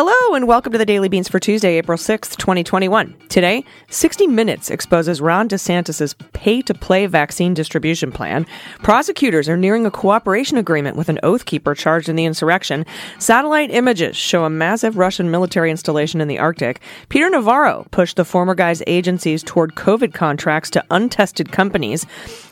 Hello and welcome to the Daily Beans for Tuesday, April 6th, 2021. Today, 60 Minutes exposes Ron DeSantis' pay to play vaccine distribution plan. Prosecutors are nearing a cooperation agreement with an oath keeper charged in the insurrection. Satellite images show a massive Russian military installation in the Arctic. Peter Navarro pushed the former guy's agencies toward COVID contracts to untested companies.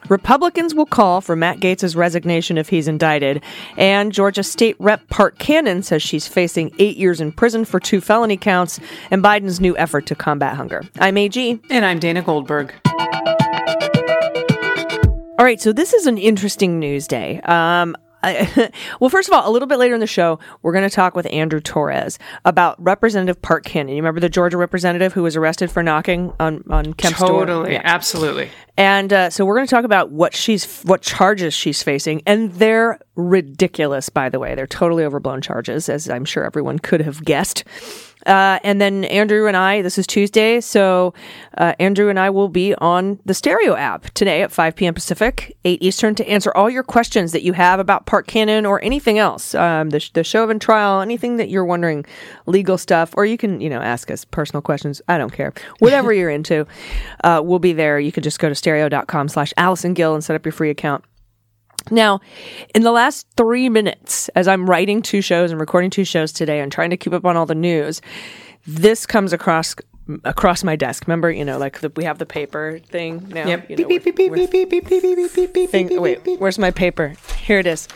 Republicans will call for Matt Gaetz' resignation if he's indicted. And Georgia State Rep Park Cannon says she's facing eight years in prison for two felony counts and Biden's new effort to combat hunger. I'm AG. And I'm Dana Goldberg. All right, so this is an interesting news day. Um, I, well, first of all, a little bit later in the show, we're going to talk with Andrew Torrez about Representative Park Cannon. You remember the Georgia representative who was arrested for knocking on on Kemp's door? Totally, Yeah. absolutely. And uh, so we're going to talk about what she's what charges she's facing, and they're ridiculous. By the way, they're totally overblown charges, as I'm sure everyone could have guessed. Uh, and then Andrew and I, this is Tuesday, so uh, Andrew and I will be on the Stereo app today at 5 p.m. Pacific, 8 Eastern, to answer all your questions that you have about Park Cannon or anything else, um, the, the show and trial, anything that you're wondering, legal stuff, or you can, you know, ask us personal questions. I don't care. Whatever you're into, uh, we'll be there. You can just go to stereo.com slash Allison Gill and set up your free account. Now, in the last three minutes, as I'm writing two shows and recording two shows today and trying to keep up on all the news, this comes across across my desk. Remember, you know, like the, we have the paper thing now. Yep. You know, Beep, beep, beep, with- beep, beep, beep, beep, beep, beep, beep, thing- beep, wait, beep, where's my paper? Here it is.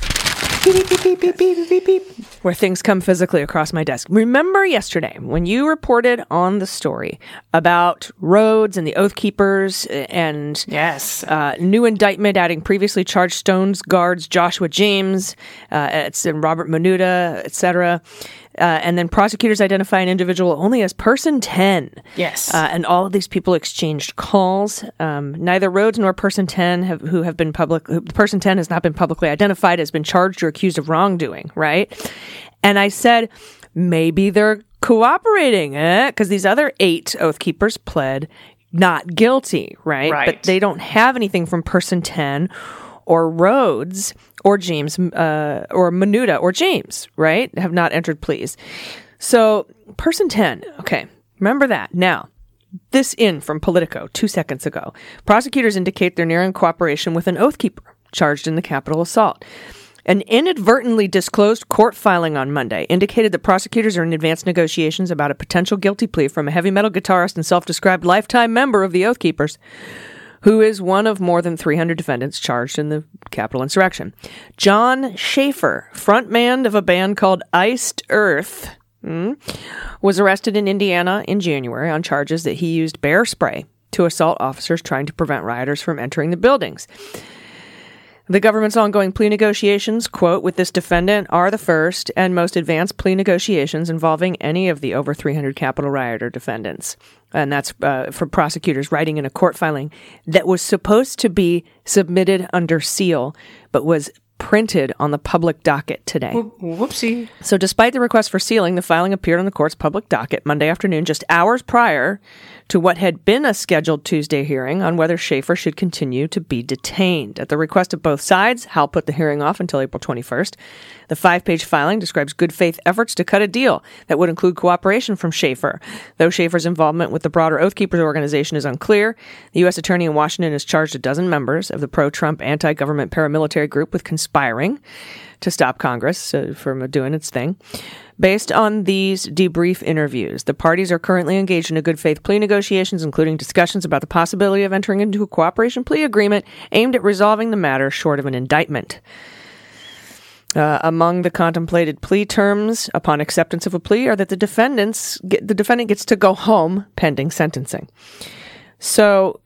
Beep, beep, beep, beep, beep, beep, beep. Where things come physically across my desk. Remember yesterday when you reported on the story about Rhodes and the Oath Keepers and Yes. Uh, new indictment adding previously charged Stones guards Joshua James, uh, it's in Robert Minuta, etc. Uh, and then prosecutors identify an individual only as person 10. Yes. Uh, and all of these people exchanged calls. Um, neither Rhodes nor person 10 have, who have been public, who- person 10 has not been publicly identified, has been charged or accused of wrongdoing, right? And I said, maybe they're cooperating, eh? Because these other eight Oath Keepers pled not guilty, right? Right. But they don't have anything from person 10 or Rhodes or James uh, or Minuta or James, right? Have not entered pleas. So, person 10, okay, remember that. Now, this in from Politico two seconds ago. Prosecutors indicate they're nearing cooperation with an oath keeper charged in the Capitol assault. An inadvertently disclosed court filing on Monday indicated that prosecutors are in advanced negotiations about a potential guilty plea from a heavy metal guitarist and self described lifetime member of the Oath Keepers, who is one of more than 300 defendants charged in the Capitol insurrection. Jon Schaffer, frontman of a band called Iced Earth, hmm, was arrested in Indiana in January on charges that he used bear spray to assault officers trying to prevent rioters from entering the buildings. The government's ongoing plea negotiations, quote, with this defendant are the first and most advanced plea negotiations involving any of the over 300 Capitol rioter defendants. And that's uh, for prosecutors writing in a court filing that was supposed to be submitted under seal, but was printed on the public docket today. Whoopsie. So, despite the request for sealing, the filing appeared on the court's public docket Monday afternoon, just hours prior to what had been a scheduled Tuesday hearing on whether Schaffer should continue to be detained. At the request of both sides, Howell put the hearing off until April 21st. The five page filing describes good faith efforts to cut a deal that would include cooperation from Schaffer. Though Schaffer's involvement with the broader Oath Keepers organization is unclear, the U.S. Attorney in Washington has charged a dozen members of the pro Trump anti government paramilitary group with conspiring to stop Congress uh, from doing its thing. Based on these debrief interviews, the parties are currently engaged in a good faith plea negotiations, including discussions about the possibility of entering into a cooperation plea agreement aimed at resolving the matter short of an indictment. Uh, among the contemplated plea terms upon acceptance of a plea are that the defendants get, the defendant gets to go home pending sentencing. So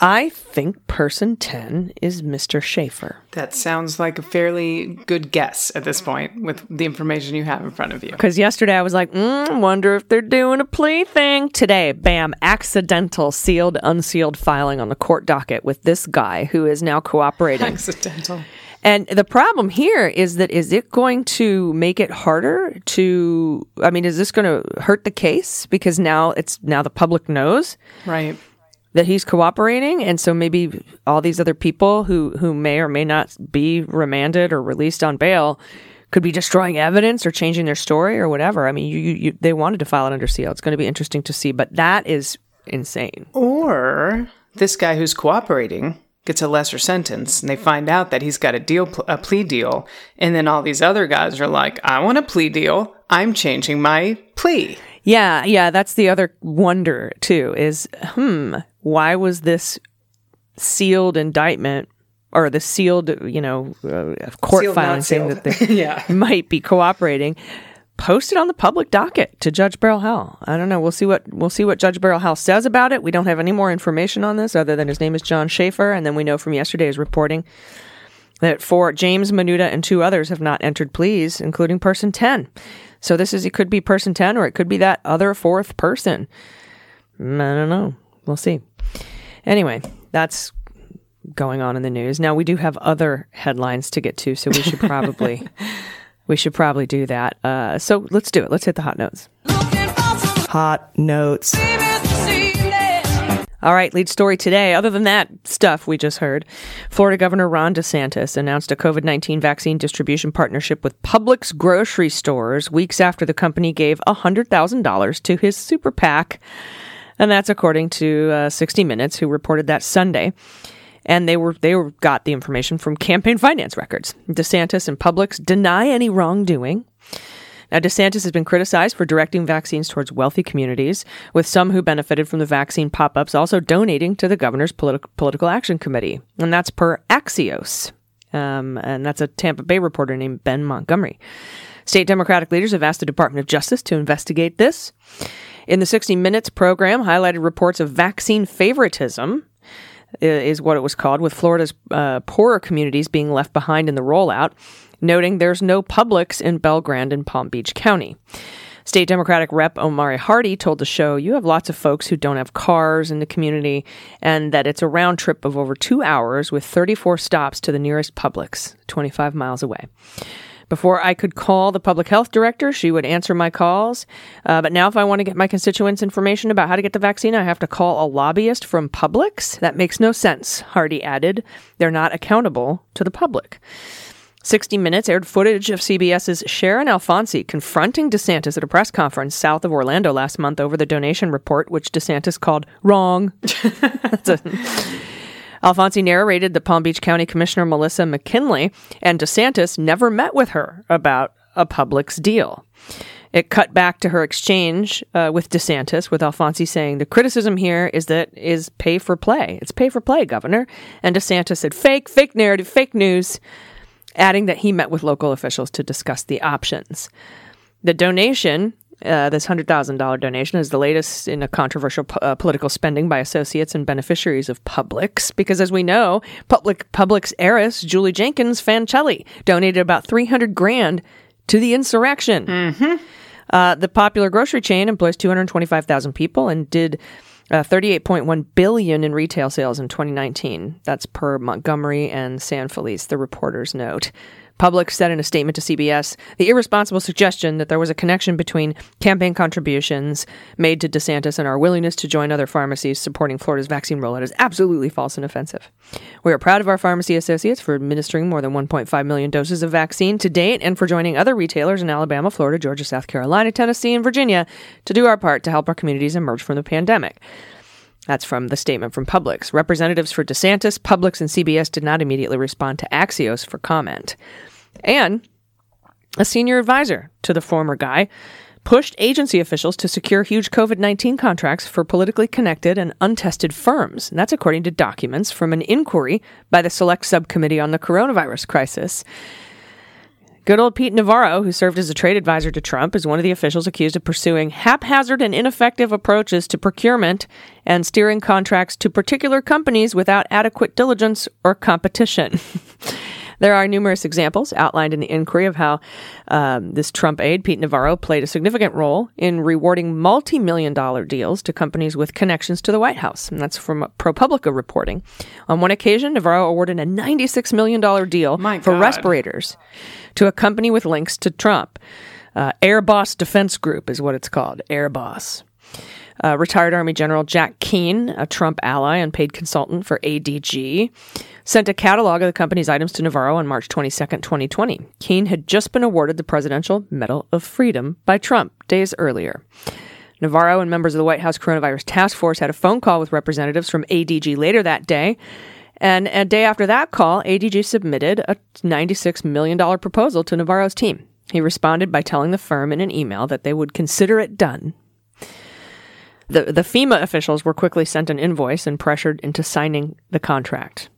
I think person 10 is Mr. Schaffer. That sounds like a fairly good guess at this point with the information you have in front of you. Because yesterday I was like, mm, wonder if they're doing a plea thing. Today, bam, accidental sealed, unsealed filing on the court docket with this guy who is now cooperating. Accidental. And the problem here is that is it going to make it harder to I mean is this going to hurt the case because now it's now the public knows Right. That he's cooperating and so maybe all these other people who who may or may not be remanded or released on bail could be destroying evidence or changing their story or whatever. I mean, you, you, you they wanted to file it under seal. It's going to be interesting to see, but that is insane. Or this guy who's cooperating gets a lesser sentence and they find out that he's got a deal a plea deal and then all these other guys are like I want a plea deal I'm changing my plea Yeah, yeah, that's the other wonder too is hmm, why was this sealed indictment or the sealed, you know, uh, court Sealed, filing saying that they Yeah. might be cooperating posted on the public docket to Judge Beryl Howell. I don't know. We'll see what we'll see what Judge Beryl Howell says about it. We don't have any more information on this other than his name is Jon Schaffer, and then we know from yesterday's reporting that for James Minuta and two others have not entered pleas, including person ten. So this is it could be person ten or it could be that other fourth person. I don't know. We'll see. Anyway, that's going on in the news. Now we do have other headlines to get to, so we should probably we should probably do that. Uh, so let's do it. Let's hit the hot notes. Hot notes. All right, lead story today. Other than that stuff we just heard, Florida Governor Ron DeSantis announced a COVID 19 vaccine distribution partnership with Publix grocery stores weeks after the company gave $100,000 to his super PAC. And that's according to uh, 60 Minutes, who reported that Sunday. And they were they were, got the information from campaign finance records. DeSantis and Publix deny any wrongdoing. Now, DeSantis has been criticized for directing vaccines towards wealthy communities, with some who benefited from the vaccine pop ups also donating to the governor's politi- political action committee. And that's per Axios. Um, and that's a Tampa Bay reporter named Ben Montgomery. State Democratic leaders have asked the Department of Justice to investigate this. In the 60 Minutes program, highlighted reports of vaccine favoritism is what it was called, with Florida's uh, poorer communities being left behind in the rollout, noting there's no Publix in Belle Glade and Palm Beach County. State Democratic Rep Omari Hardy told the show, You have lots of folks who don't have cars in the community, and that it's a round trip of over two hours with 34 stops to the nearest Publix, 25 miles away. Before I could call the public health director, she would answer my calls. Uh, but now, if I want to get my constituents information about how to get the vaccine, I have to call a lobbyist from Publix. That makes no sense, Hardy added. They're not accountable to the public. 60 Minutes aired footage of CBS's Sharon Alfonsi confronting DeSantis at a press conference south of Orlando last month over the donation report, which DeSantis called wrong. Alfonsi narrated that Palm Beach County Commissioner Melissa McKinley and DeSantis never met with her about a Publix deal. It cut back to her exchange uh, with DeSantis, with Alfonsi saying the criticism here is that is pay for play. It's pay for play, Governor. And DeSantis said fake, fake narrative, fake news, adding that he met with local officials to discuss the options. The donation, uh, this $100,000 donation, is the latest in a controversial po- uh, political spending by associates and beneficiaries of Publix. Because as we know, Public Publix heiress Julie Jenkins Fancelli donated about 300 grand to the insurrection. Uh, the popular grocery chain employs 225,000 people and did uh, 38.1 billion in retail sales in 2019. That's per Montgomery and San Felice, the reporters note. Publix said in a statement to CBS the irresponsible suggestion that there was a connection between campaign contributions made to DeSantis and our willingness to join other pharmacies supporting Florida's vaccine rollout is absolutely false and offensive. We are proud of our pharmacy associates for administering more than 1.5 million doses of vaccine to date and for joining other retailers in Alabama, Florida, Georgia, South Carolina, Tennessee, and Virginia to do our part to help our communities emerge from the pandemic. That's from the statement from Publix. Representatives for DeSantis, Publix, and CBS did not immediately respond to Axios for comment. And a senior advisor to the former guy pushed agency officials to secure huge COVID 19 contracts for politically connected and untested firms. And that's according to documents from an inquiry by the Select Subcommittee on the Coronavirus Crisis. Good old Pete Navarro, who served as a trade advisor to Trump, is one of the officials accused of pursuing haphazard and ineffective approaches to procurement and steering contracts to particular companies without adequate diligence or competition. There are numerous examples outlined in the inquiry of how um, this Trump aide, Pete Navarro, played a significant role in rewarding multi million dollar deals to companies with connections to the White House. And that's from ProPublica reporting. On one occasion, Navarro awarded a $96 million deal My for God. respirators to a company with links to Trump. Uh, Airboss Defense Group is what it's called. Airboss. Uh, retired Army General Jack Keane, a Trump ally and paid consultant for ADG, sent a catalog of the company's items to Navarro on March 22, 2020. Keane had just been awarded the Presidential Medal of Freedom by Trump days earlier. Navarro and members of the White House Coronavirus Task Force had a phone call with representatives from ADG later that day. And a day after that call, ADG submitted a $96 million proposal to Navarro's team. He responded by telling the firm in an email that they would consider it done. The, the FEMA officials were quickly sent an invoice and pressured into signing the contract.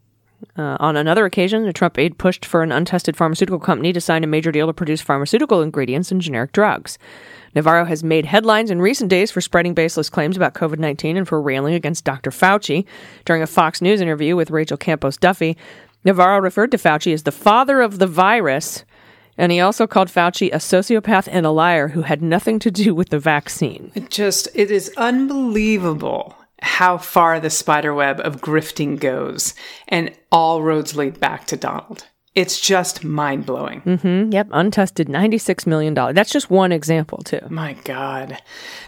Uh, on another occasion, a Trump aide pushed for an untested pharmaceutical company to sign a major deal to produce pharmaceutical ingredients and generic drugs. Navarro has made headlines in recent days for spreading baseless claims about COVID 19 and for railing against Dr. Fauci. During a Fox News interview with Rachel Campos Duffy, Navarro referred to Fauci as the father of the virus, and he also called Fauci a sociopath and a liar who had nothing to do with the vaccine. It just, it is unbelievable how far the spider web of grifting goes, and all roads lead back to Donald. It's just mind blowing. Mm-hmm. Yep, untested $96 million. That's just one example, too. My God.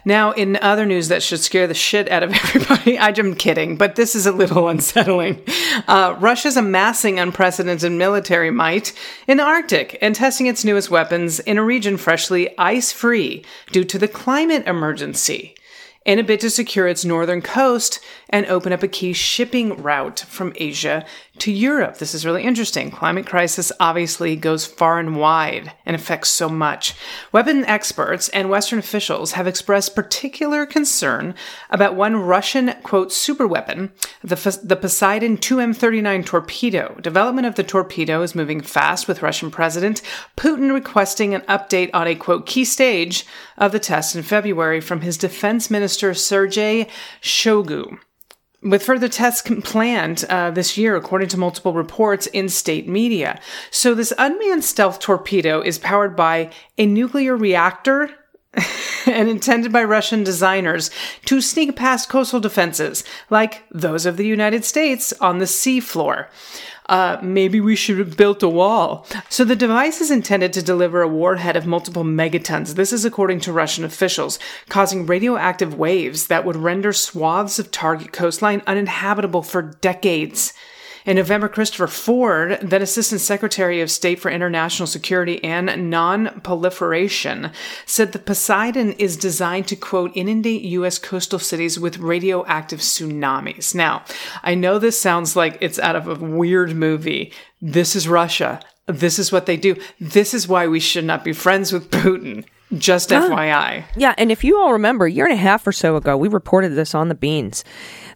Now, in other news that should scare the shit out of everybody, I'm kidding, but this is a little unsettling. Uh, Russia's amassing unprecedented military might in the Arctic and testing its newest weapons in a region freshly ice free due to the climate emergency. In a bid to secure its northern coast and open up a key shipping route from Asia to Europe. This is really interesting. Climate crisis obviously goes far and wide and affects so much. Weapon experts and Western officials have expressed particular concern about one Russian, quote, superweapon, the, the Poseidon 2M39 torpedo. Development of the torpedo is moving fast with Russian President Putin requesting an update on a, quote, key stage of the test in February from his defense minister Sergei Shoigu with further tests planned uh, this year, according to multiple reports in state media. So, this unmanned stealth torpedo is powered by a nuclear reactor. and intended by Russian designers to sneak past coastal defenses, like those of the United States on the seafloor. Uh, maybe we should have built a wall. So the device is intended to deliver a warhead of multiple megatons. This is according to Russian officials, causing radioactive waves that would render swaths of target coastline uninhabitable for decades. In November, Christopher Ford, then Assistant Secretary of State for International Security and Non-Proliferation, said the Poseidon is designed to, quote, inundate U.S. coastal cities with radioactive tsunamis. Now, I know this sounds like it's out of a weird movie. This is Russia. This is what they do. This is why we should not be friends with Putin. Just FYI. Yeah, and if you all remember, a year and a half or so ago, we reported this on the beans.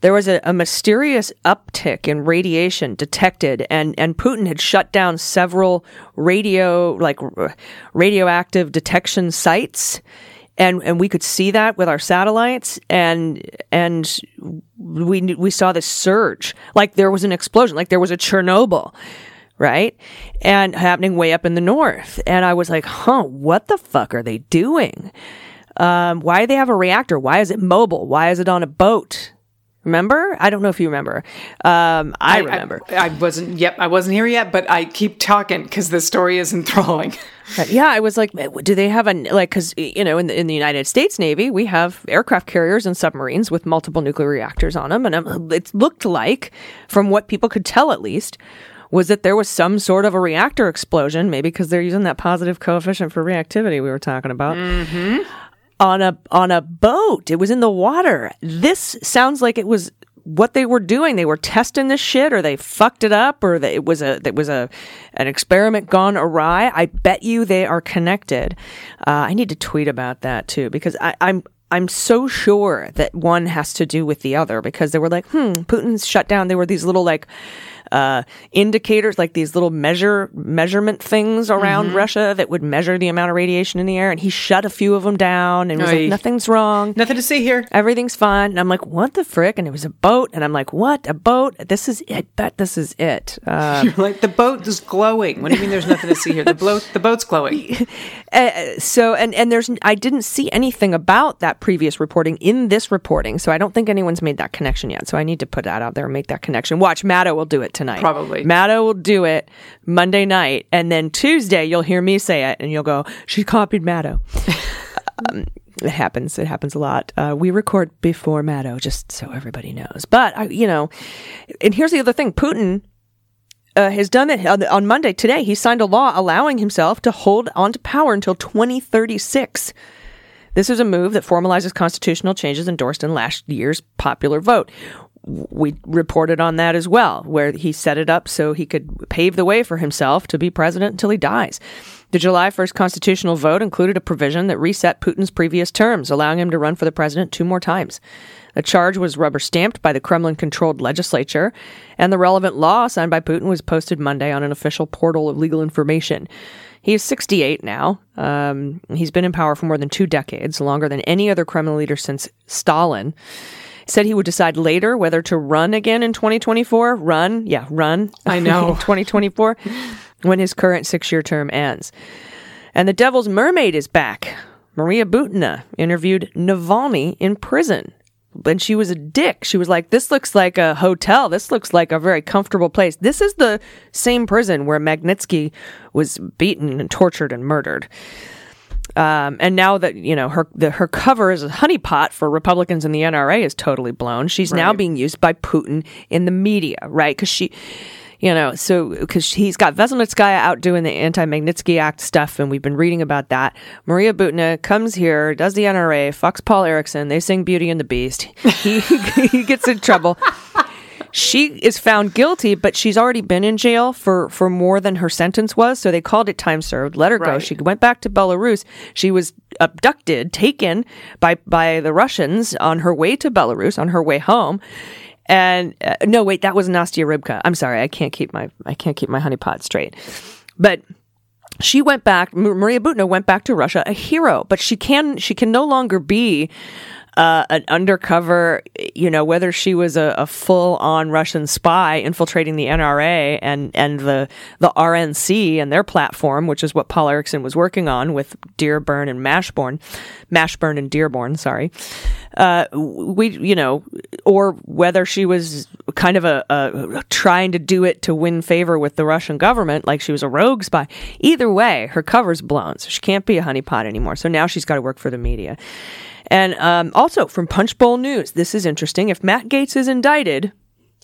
There was a, a mysterious uptick in radiation detected, and, and Putin had shut down several radio, like r- radioactive detection sites. And, and we could see that with our satellites and and we we saw this surge like there was an explosion like there was a Chernobyl right? And happening way up in the north. And I was like, huh, what the fuck are they doing? Um, why do they have a reactor? Why is it mobile? Why is it on a boat? Remember? I don't know if you remember. Um, I, remember. I, I wasn't. Yep, I wasn't here yet, but I keep talking because the story is enthralling. But yeah, I was like, do they have a like? Because you know, in the in the United States Navy, we have aircraft carriers and submarines with multiple nuclear reactors on them, and it looked like, from what people could tell at least, was that there was some sort of a reactor explosion, maybe because they're using that positive coefficient for reactivity we were talking about. On a on a boat, it was in the water. This sounds like it was what they were doing. They were testing this shit, or they fucked it up, or it was a it was a an experiment gone awry. I bet you they are connected. Uh, I need to tweet about that too because I, I'm I'm so sure that one has to do with the other because they were like, hmm, Putin's shut down. There were these little like uh, indicators, like these little measure measurement things around Mm-hmm. Russia that would measure the amount of radiation in the air, and he shut a few of them down and was Oy. like, "Nothing's wrong." Nothing to see here. Everything's fine. And I'm like, what the frick? And it was a boat. And I'm like, what? A boat? This is it. Bet this is it. Uh, You're like the boat is glowing. What do you mean? There's nothing to see here. The boat, the boat's glowing. uh, so, and, and there's, I didn't see anything about that previous reporting in this reporting. So I don't think anyone's made that connection yet. So I need to put that out there and make that connection. Watch, Maddow will do it tonight. Probably. Maddow will do it Monday night. And then Tuesday, you'll hear me say it and you'll go, she copied Maddow. um, it happens. It happens a lot. Uh, we record before Maddow, just so everybody knows. But I, you know, and here's the other thing: Putin uh, has done it on, on Monday today. He signed a law allowing himself to hold onto power until 2036. This is a move that formalizes constitutional changes endorsed in last year's popular vote. We reported on that as well, where he set it up so he could pave the way for himself to be president until he dies. The July 1st constitutional vote included a provision that reset Putin's previous terms, allowing him to run for the president two more times. The charge was rubber stamped by the Kremlin controlled legislature, and the relevant law signed by Putin was posted Monday on an official portal of legal information. He is 68 now. Um, he's been in power for more than two decades, longer than any other Kremlin leader since Stalin. Said he would decide later whether to run again in 2024. Run, yeah, run. I know. 2024, when his current six-year term ends. And the Devil's Mermaid is back. Maria Butina interviewed Navalny in prison. And she was a dick. She was like, This looks like a hotel. This looks like a very comfortable place. This is the same prison where Magnitsky was beaten and tortured and murdered. Um, and now that you know her the, her cover as a honeypot for Republicans and the NRA is totally blown. She's now being used by Putin in the media, right? Because she, you know, so because he's got Veselnitskaya out doing the anti-Magnitsky Act stuff, and we've been reading about that. Maria Butina comes here, does the NRA, fucks Paul Erickson. They sing Beauty and the Beast. He he gets in trouble. She is found guilty, but she's already been in jail for, for more than her sentence was. So they called it time served, let her go. She went back to Belarus. She was abducted, taken by, by the Russians on her way to Belarus, on her way home. And uh, no, wait, that was Nastya Rybka. I'm sorry. I can't keep my, I can't keep my honeypot straight. But she went back M- maria butina went back to russia a hero but she can she can no longer be uh, an undercover you know whether she was a, a full-on russian spy infiltrating the nra and and the the rnc and their platform which is what paul erickson was working on with dearborn and mashburn mashburn and dearborn sorry uh, we, you know, or whether she was kind of a, a trying to do it to win favor with the Russian government, like she was a rogue spy. Either way, her cover's blown, so she can't be a honeypot anymore. So now she's got to work for the media. And um, also from Punchbowl News, this is interesting. If Matt Gaetz is indicted,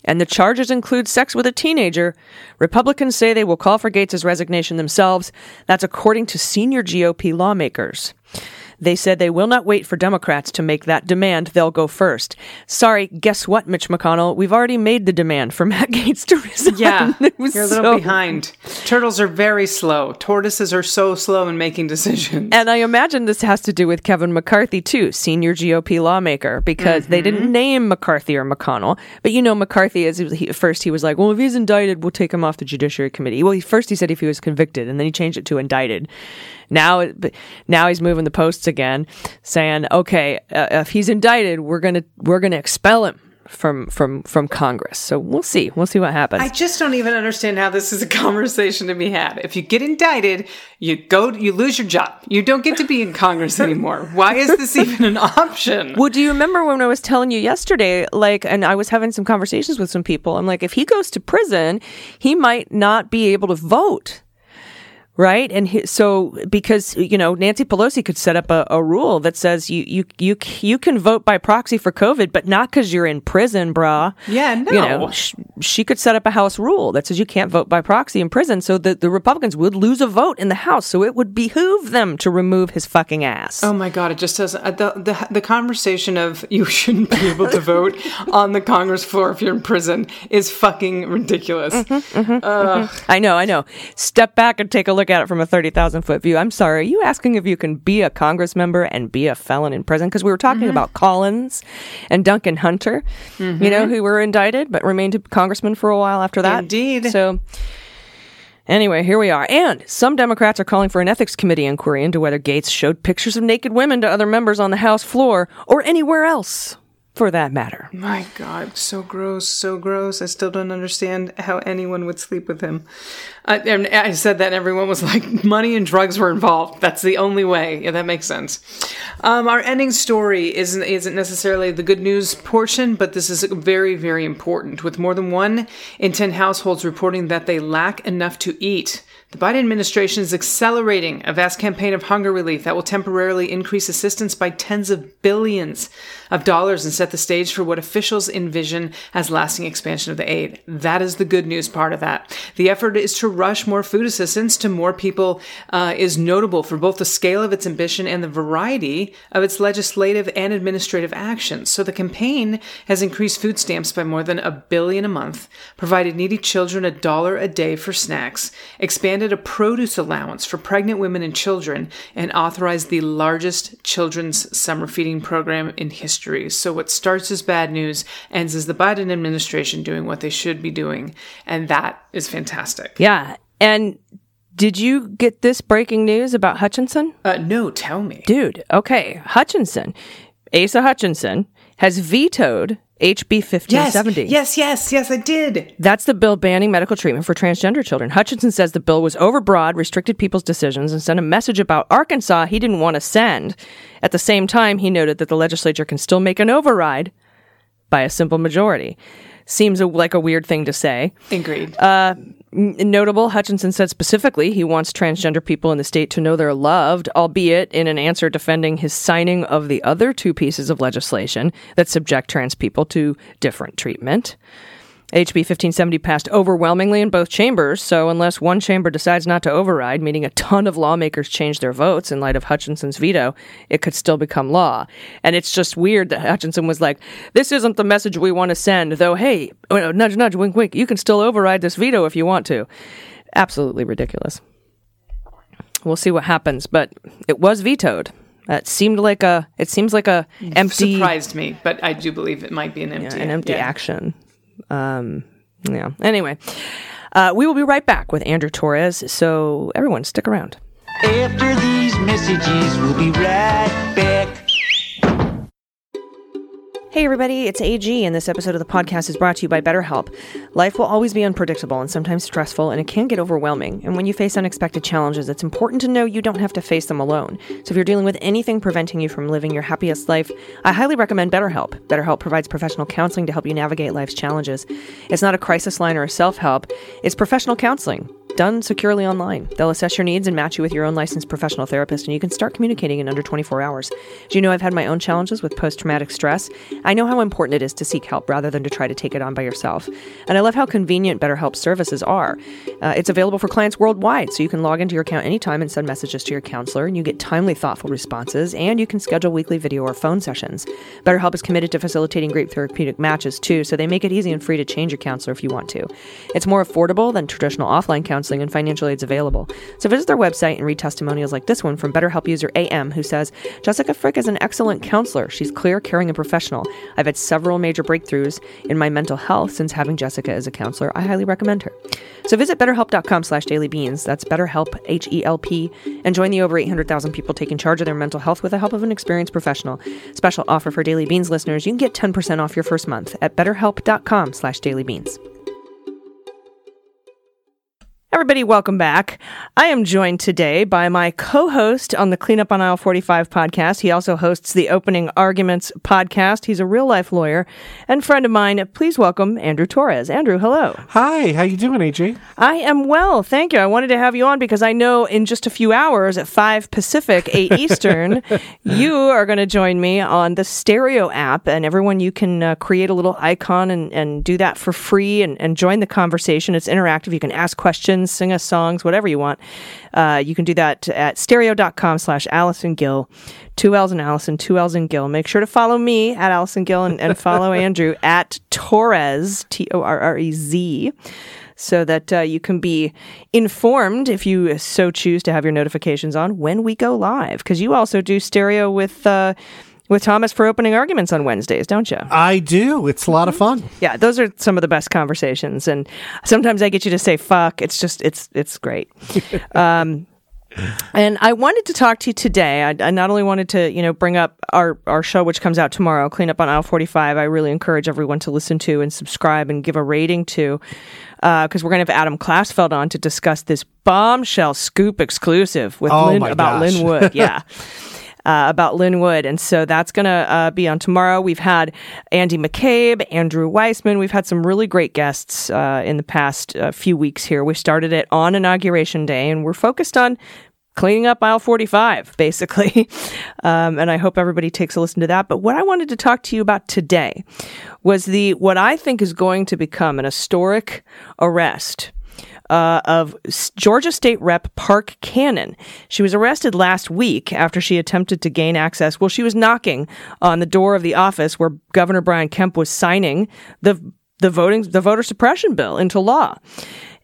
and the charges include sex with a teenager. Republicans say they will call for Gaetz' resignation themselves. That's according to senior GOP lawmakers. They said they will not wait for Democrats to make that demand. They'll go first. Sorry, guess what, Mitch McConnell? We've already made the demand for Matt Gaetz to resign. Yeah, you're a little so- behind. Turtles are very slow. Tortoises are so slow in making decisions. And I imagine this has to do with Kevin McCarthy too, senior GOP lawmaker, because they didn't mm-hmm. name McCarthy or McConnell. But you know, McCarthy is he, at first he was like, "Well, if he's indicted, we'll take him off the Judiciary Committee." Well, he, first he said if he was convicted, and then he changed it to indicted. Now, now he's moving the posts again, saying, "Okay, uh, if he's indicted, we're gonna we're gonna expel him." From from from Congress, so we'll see. We'll see what happens. I just don't even understand how this is a conversation to be had. If you get indicted, you go, you lose your job. You don't get to be in Congress anymore. Why is this even an option? Well, do you remember when I was telling you yesterday, like, and I was having some conversations with some people? I'm like, if he goes to prison, he might not be able to vote. Right. And he, so, because, you know, Nancy Pelosi could set up a, a rule that says you, you, you, you can vote by proxy for COVID, but not because you're in prison, brah. Yeah, no. You know, sh- she could set up a House rule that says you can't vote by proxy in prison. So the, the Republicans would lose a vote in the House. So it would behoove them to remove his fucking ass. Oh my god! It just doesn't. uh, The, the the conversation of you shouldn't be able to vote on the Congress floor if you're in prison is fucking ridiculous. Mm-hmm, mm-hmm, mm-hmm. I know, I know. Step back and take a look at it from a 30,000 foot view. I'm sorry. Are you asking if you can be a Congress member and be a felon in prison? Because we were talking Mm-hmm. about Collins and Duncan Hunter, you know, who were indicted but remained a congressman for a while after that. Indeed. So. Anyway, here we are. And some Democrats are calling for an ethics committee inquiry into whether Gaetz showed pictures of naked women to other members on the House floor or anywhere else, for that matter. My God, so gross, so gross. I still don't understand how anyone would sleep with him. I, and I said that, and everyone was like, money and drugs were involved. That's the only way. Yeah, that makes sense. Um, our ending story isn't isn't necessarily the good news portion, but this is very, very important. With more than one in ten households reporting that they lack enough to eat. The Biden administration is accelerating a vast campaign of hunger relief that will temporarily increase assistance by tens of billions of dollars and set the stage for what officials envision as lasting expansion of the aid. That is the good news part of that. The effort is to rush more food assistance to more people uh, is notable for both the scale of its ambition and the variety of its legislative and administrative actions. So the campaign has increased food stamps by more than a billion a month, provided needy children a dollar a day for snacks, expanded a produce allowance for pregnant women and children, and authorized the largest children's summer feeding program in history. So what starts as bad news ends as the Biden administration doing what they should be doing, and that is fantastic. Yeah. And did you get this breaking news about Hutchinson? Uh, no, tell me. Dude, okay. Hutchinson, Asa Hutchinson, has vetoed HB Yes, 1570. yes, yes, yes, I did. That's the bill banning medical treatment for transgender children. Hutchinson says the bill was overbroad, restricted people's decisions, and sent a message about Arkansas he didn't want to send. At the same time, he noted that the legislature can still make an override by a simple majority. Seems a, like a weird thing to say. Agreed. N- Notable, Hutchinson said specifically he wants transgender people in the state to know they're loved, albeit in an answer defending his signing of the other two pieces of legislation that subject trans people to different treatment. HB 1570 passed overwhelmingly in both chambers, so unless one chamber decides not to override, meaning a ton of lawmakers change their votes in light of Hutchinson's veto, it could still become law. And it's just weird that Hutchinson was like, this isn't the message we want to send, though, hey, uh, nudge, nudge, wink, wink, you can still override this veto if you want to. Absolutely ridiculous. We'll see what happens, but it was vetoed. It seemed like a, it seems like a empty, Surprised me, but I do believe it might be an empty, an empty yeah. action. Um, yeah. Anyway, uh, we will be right back with Andrew Torrez. So everyone, stick around. After these messages, we'll be right back. Hey everybody, it's AG, and this episode of the podcast is brought to you by BetterHelp. Life will always be unpredictable and sometimes stressful, and it can get overwhelming. And when you face unexpected challenges, it's important to know you don't have to face them alone. So if you're dealing with anything preventing you from living your happiest life, I highly recommend BetterHelp. BetterHelp provides professional counseling to help you navigate life's challenges. It's not a crisis line or a self help, it's professional counseling done securely online. They'll assess your needs and match you with your own licensed professional therapist, and you can start communicating in under 24 hours. Do you know I've had my own challenges with post traumatic stress? I know how important it is to seek help rather than to try to take it on by yourself. And I love how convenient BetterHelp services are. Uh, it's available for clients worldwide, so you can log into your account anytime and send messages to your counselor, and you get timely, thoughtful responses, and you can schedule weekly video or phone sessions. BetterHelp is committed to facilitating great therapeutic matches, too, so they make it easy and free to change your counselor if you want to. It's more affordable than traditional offline counseling, and financial aid's available. So visit their website and read testimonials like this one from BetterHelp user AM, who says, Jessica Frick is an excellent counselor. She's clear, caring, and professional. I've had several major breakthroughs in my mental health since having Jessica as a counselor. I highly recommend her. So visit betterhelp.com slash dailybeans. That's betterhelp, H-E-L-P, and join the over 800,000 people taking charge of their mental health with the help of an experienced professional. Special offer for Daily Beans listeners. You can get 10% off your first month at betterhelp.com slash dailybeans. Everybody, welcome back. I am joined today by my co host on the Cleanup on Aisle 45 podcast. He also hosts the Opening Arguments podcast. He's a real life lawyer and friend of mine. Please welcome Andrew Torrez. Andrew, hello. Hi, how you doing, AJ? I am well, thank you. I wanted to have you on because I know in just a few hours at 5 Pacific, 8 Eastern, you are going to join me on the Stereo app. And everyone, you can uh, create a little icon and, and do that for free and, and join the conversation. It's interactive. You can ask questions sing us songs, whatever you want. Uh, you can do that at stereo.com slash Allison Gill. Two L's and Allison, two L's and Gill. Make sure to follow me at Allison Gill and, and follow Andrew at Torrez, T O R R E Z so that uh, you can be informed if you so choose to have your notifications on when we go live. Because you also do stereo with uh, with Thomas for opening arguments on Wednesdays, don't you? I do. It's a lot of fun. Yeah, those are some of the best conversations, and sometimes I get you to say "fuck." It's just it's it's great. um, and I wanted to talk to you today. I, I not only wanted to, you know, bring up our, our show, which comes out tomorrow, Clean Up on Aisle 45. I really encourage everyone to listen to and subscribe and give a rating to, because we're going to have Adam Klasfeld on to discuss this bombshell scoop exclusive with Oh Lin, about gosh. Lin Wood. Yeah. Uh, about Lin Wood. And so that's going to uh, be on tomorrow. We've had Andy McCabe, Andrew Weissmann. We've had some really great guests uh, in the past uh, few weeks here. We started it on Inauguration Day, and we're focused on cleaning up aisle 45, basically. Um, and I hope everybody takes a listen to that. But what I wanted to talk to you about today was the what I think is going to become an historic arrest uh, of Georgia State Rep Park Cannon. She was arrested last week after she attempted to gain access. Well, she was knocking on the door of the office where Governor Brian Kemp was signing the the voting the voter suppression bill into law.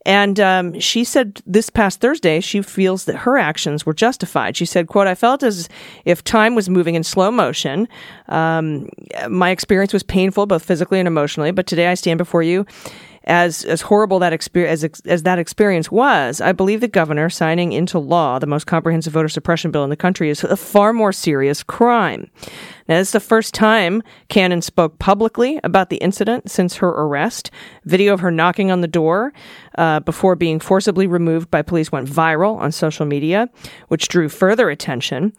And um, she said this past Thursday she feels that her actions were justified. She said, "quote I felt as if time was moving in slow motion. Um, my experience was painful, both physically and emotionally. But today I stand before you." As, as horrible that experience as, as that experience was, I believe the governor signing into law the most comprehensive voter suppression bill in the country is a far more serious crime. Now, this is the first time Cannon spoke publicly about the incident since her arrest. Video of her knocking on the door uh, before being forcibly removed by police went viral on social media, which drew further attention.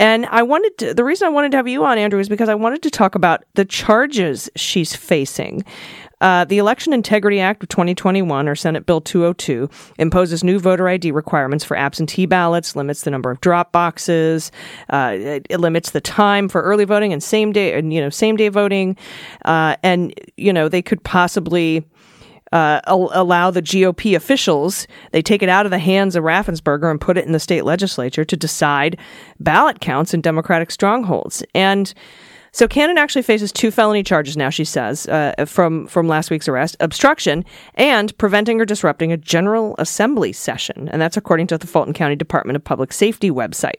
And I wanted to, the reason I wanted to have you on, Andrew, is because I wanted to talk about the charges she's facing. Uh, the Election Integrity Act of 2021, or Senate Bill 202, imposes new voter ID requirements for absentee ballots, limits the number of drop boxes, uh, it, it limits the time for early voting and same day, and you know, same day voting, uh, and you know, they could possibly uh, al- allow the GOP officials, they take it out of the hands of Raffensperger and put it in the state legislature to decide ballot counts in Democratic strongholds. And so Cannon actually faces two felony charges now, she says, uh, from, from last week's arrest obstruction and preventing or disrupting a General Assembly session. And that's according to the Fulton County Department of Public Safety website.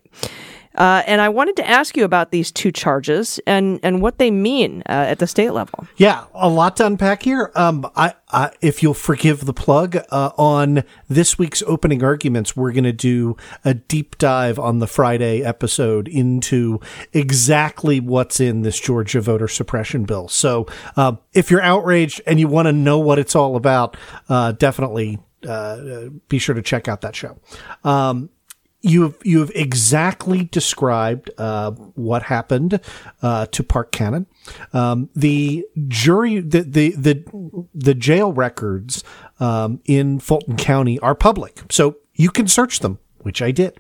Uh, and I wanted to ask you about these two charges and, and what they mean uh, at the state level. Yeah, a lot to unpack here. Um, I, I if you'll forgive the plug, uh, on this week's opening arguments, we're going to do a deep dive on the Friday episode into exactly what's in this Georgia voter suppression bill. So, uh, if you're outraged and you want to know what it's all about, uh, definitely, uh, be sure to check out that show. Um, you have you have exactly described uh, what happened uh, to Park Cannon. Um, the jury, the the the, the jail records um, in Fulton County are public, so you can search them, which I did.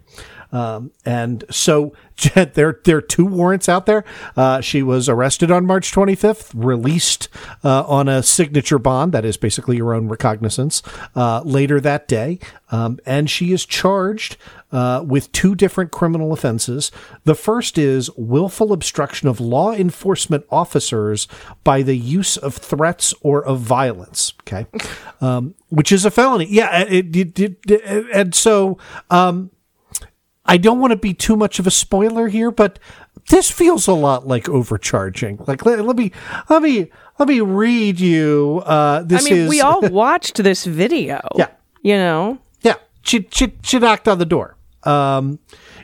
Um, and so there, there are two warrants out there. Uh, she was arrested on March 25th, released uh, on a signature bond, that is basically your own recognizance, uh, later that day. Um, and she is charged uh, with two different criminal offenses. The first is willful obstruction of law enforcement officers by the use of threats or of violence. Okay, um, which is a felony. Yeah, it, it, it, and so. Um, I don't want to be too much of a spoiler here, but this feels a lot like overcharging. Like let, let me let me let me read you. Uh, this I mean, is we all watched this video. Yeah. You know? yeah. She she she knocked on the door. Um,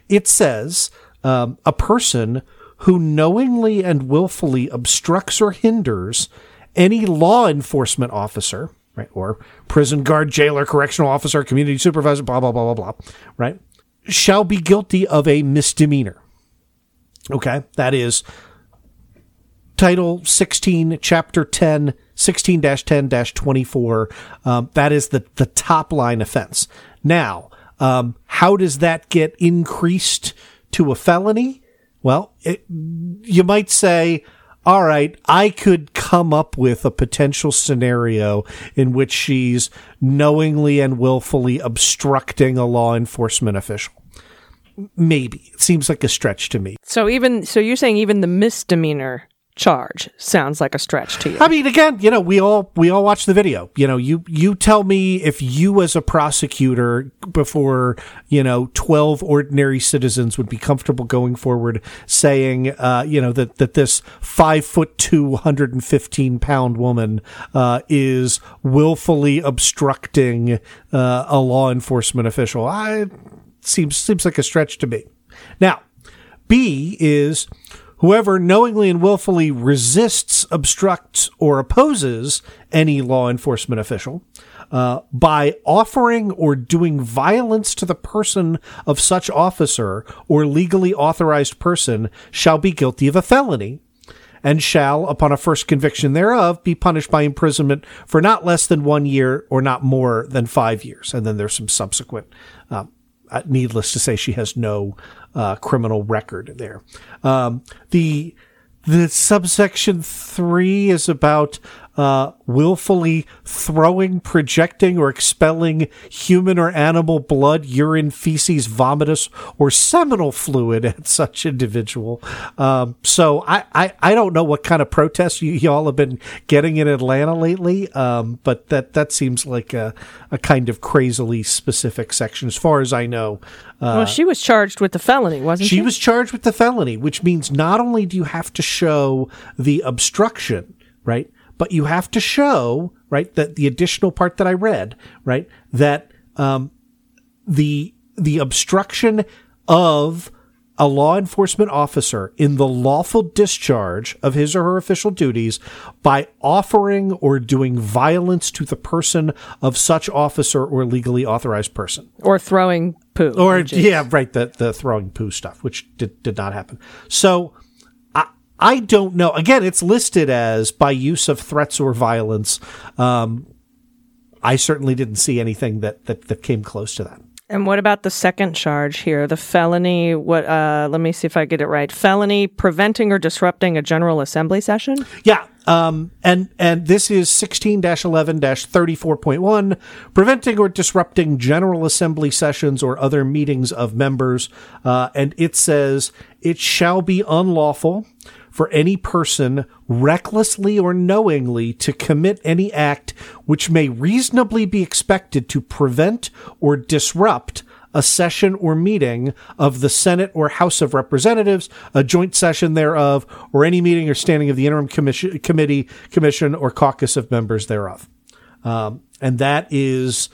it says um, a person who knowingly and willfully obstructs or hinders any law enforcement officer, right, or prison guard, jailer, correctional officer, community supervisor, blah blah blah blah blah, right, shall be guilty of a misdemeanor. Okay, that is Title 16, Chapter 10, 16 10 24. Um, that is the, the top line offense. Now, um, how does that get increased to a felony? Well, it, you might say, all right, I could come up with a potential scenario in which she's knowingly and willfully obstructing a law enforcement official. Maybe. It seems like a stretch to me. So even so, you're saying even the misdemeanor charge sounds like a stretch to you. I mean, again, you know, we all we all watch the video. You know, you you tell me if you as a prosecutor before you know twelve ordinary citizens would be comfortable going forward saying, uh, you know, that that this five foot two, hundred and fifteen pound woman uh, is willfully obstructing uh, a law enforcement official. I seems seems like a stretch to me. Now, B is whoever knowingly and willfully resists, obstructs, or opposes any law enforcement official uh, by offering or doing violence to the person of such officer or legally authorized person shall be guilty of a felony and shall, upon a first conviction thereof, be punished by imprisonment for not less than one year or not more than five years. And then there's some subsequent. Um, uh, needless to say, she has no uh, criminal record there. Um, the the subsection three is about uh, willfully throwing, projecting, or expelling human or animal blood, urine, feces, vomitus, or seminal fluid at such individual. Um, so I, I, I don't know what kind of protests you, y'all have been getting in Atlanta lately, um, but that, that seems like a, a kind of crazily specific section as far as I know. Uh, well, she was charged with the felony, wasn't she? she was charged with the felony, which means not only do you have to show the obstruction, right? But you have to show, right, that the additional part that I read, right, that um, the the obstruction of a law enforcement officer in the lawful discharge of his or her official duties by offering or doing violence to the person of such officer or legally authorized person. or throwing poo. Or is- yeah, right, the the throwing poo stuff, which did did not happen. So I don't know. Again, it's listed as by use of threats or violence. Um, I certainly didn't see anything that that that came close to that. And what about the second charge here? The felony, what, uh, let me see if I get it right. Felony preventing or disrupting a general assembly session? Yeah. Um, and, and this is 16-11-34.1, preventing or disrupting general assembly sessions or other meetings of members. Uh, and it says, it shall be unlawful for any person recklessly or knowingly to commit any act which may reasonably be expected to prevent or disrupt a session or meeting of the Senate or House of Representatives, a joint session thereof, or any meeting or standing of the interim commission, committee, commission, or caucus of members thereof. Um, and that is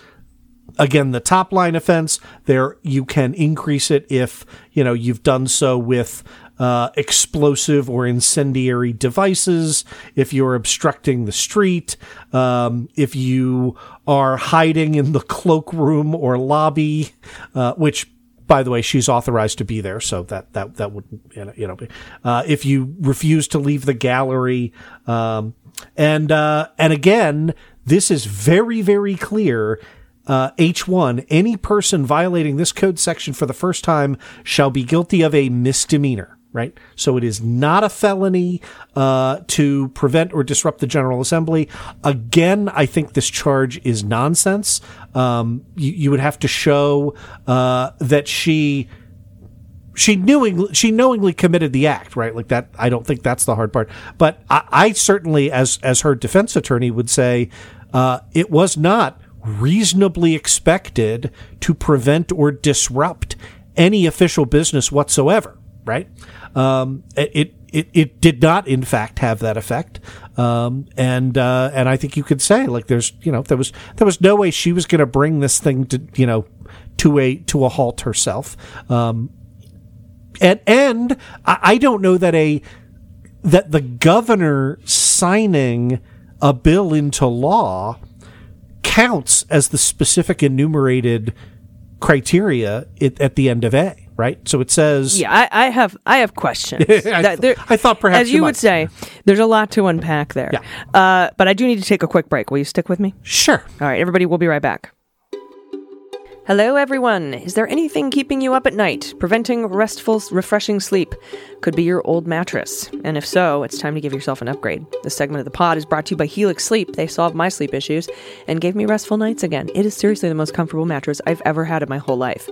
again the top line offense there you can increase it if you know you've done so with uh, explosive or incendiary devices if you're obstructing the street um, if you are hiding in the cloakroom or lobby uh, which by the way, she's authorized to be there, so that that that wouldn't you know. Uh, if you refuse to leave the gallery, um, and uh, and again, this is very very clear. Uh, H1, any person violating this code section for the first time shall be guilty of a misdemeanor, right? So it is not a felony uh, to prevent or disrupt the General Assembly. Again, I think this charge is nonsense. Um, you, you would have to show uh, that she she knowingly she knowingly committed the act, right? Like that. I don't think that's the hard part. But I, I certainly, as as her defense attorney, would say uh, it was not reasonably expected to prevent or disrupt any official business whatsoever, right? Um, it it it did not, in fact, have that effect. Um, and uh, and I think you could say like there's you know there was there was no way she was going to bring this thing to you know to a to a halt herself. Um, and and I, I don't know that a that the governor signing a bill into law counts as the specific enumerated criteria at the end of A, right? So it says Yeah, I, I have I have questions. I th- there- I thought perhaps as you you would say, there's a lot to unpack there. Yeah. Uh, but I do need to take a quick break. Will you stick with me? sure. All right, everybody, we'll be right back. Hello, everyone. Is there anything keeping you up at night, preventing restful, refreshing sleep? Could be your old mattress. And if so, it's time to give yourself an upgrade. This segment of the pod is brought to you by Helix Sleep. They solved my sleep issues and gave me restful nights again. It is seriously the most comfortable mattress I've ever had in my whole life.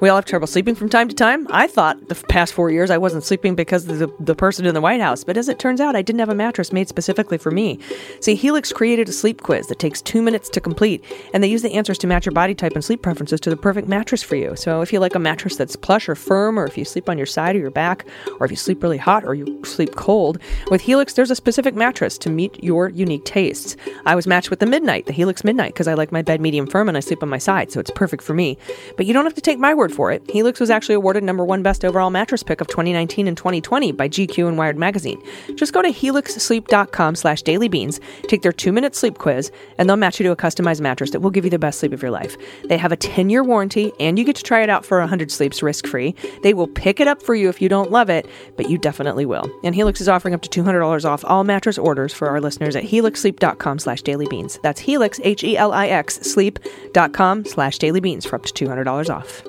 We all have trouble sleeping from time to time. I thought the past four years I wasn't sleeping because of the, the person in the White House, but as it turns out, I didn't have a mattress made specifically for me. See, Helix created a sleep quiz that takes two minutes to complete, and they use the answers to match your body type and sleep preferences to the perfect mattress for you. So if you like a mattress that's plush or firm, or if you sleep on your side or your back, or if you sleep really hot or you sleep cold, with Helix there's a specific mattress to meet your unique tastes. I was matched with the Midnight, the Helix Midnight, because I like my bed medium firm and I sleep on my side, so it's perfect for me. But you don't have to take my word for it. Helix was actually awarded number one best overall mattress pick of 2019 and 2020 by GQ and Wired Magazine. Just go to helixsleep.com slash dailybeans, take their two-minute sleep quiz, and they'll match you to a customized mattress that will give you the best sleep of your life. They have a 10-year warranty, and you get to try it out for 100 sleeps risk-free. They will pick it up for you if you don't love it, but you definitely will. And Helix is offering up to $200 off all mattress orders for our listeners at helixsleep.com slash dailybeans. That's helix, H-E-L-I-X, sleep.com slash dailybeans for up to $200 off.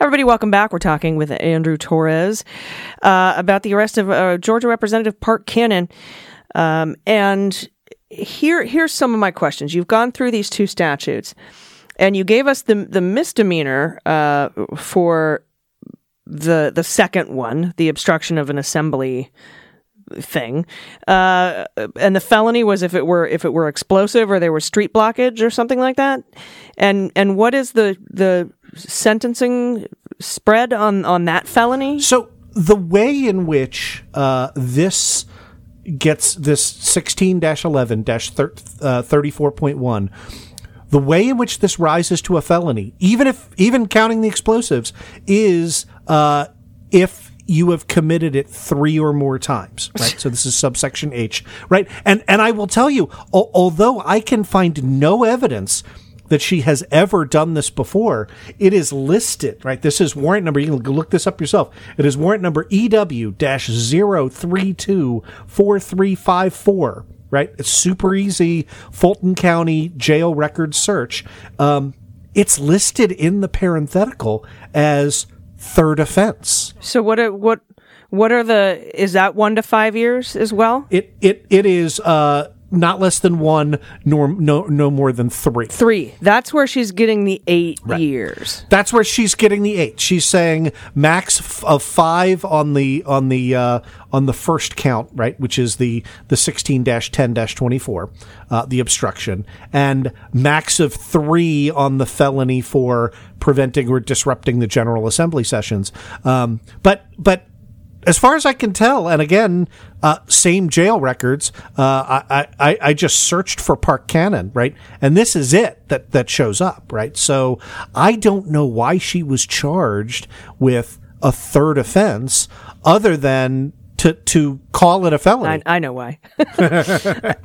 Everybody, welcome back. We're talking with Andrew Torrez uh, about the arrest of uh, Georgia Representative Park Cannon. Um, and here, here's some of my questions. You've gone through these two statutes, and you gave us the the misdemeanor uh, for the the second one, the obstruction of an assembly thing, uh, and the felony was if it were if it were explosive or there was street blockage or something like that. And and what is the the sentencing spread on on that felony? So the way in which uh, this gets this 16-11-34.1 the way in which this rises to a felony even if even counting the explosives is uh, if you have committed it three or more times right? So this is subsection h right? And and i will tell you al- although i can find no evidence that she has ever done this before. It is listed, right? This is warrant number. You can look this up yourself. It is warrant number EW 0324354, right? It's super easy. Fulton County jail record search. Um, it's listed in the parenthetical as third offense. So what are what what are the is that one to five years as well? It it it is uh not less than one nor no no more than three. Three. That's where she's getting the eight years. That's where she's getting the eight. She's saying max f- of five on the on the uh, on the first count, right, which is the the sixteen ten twenty four, uh, the obstruction, and max of three on the felony for preventing or disrupting the General Assembly sessions. Um, but but as far as I can tell, and again, uh, same jail records. Uh, I, I I just searched for Park Cannon, right, and this is it that that shows up, right. So I don't know why she was charged with a third offense, other than to to call it a felony. I, I know why. I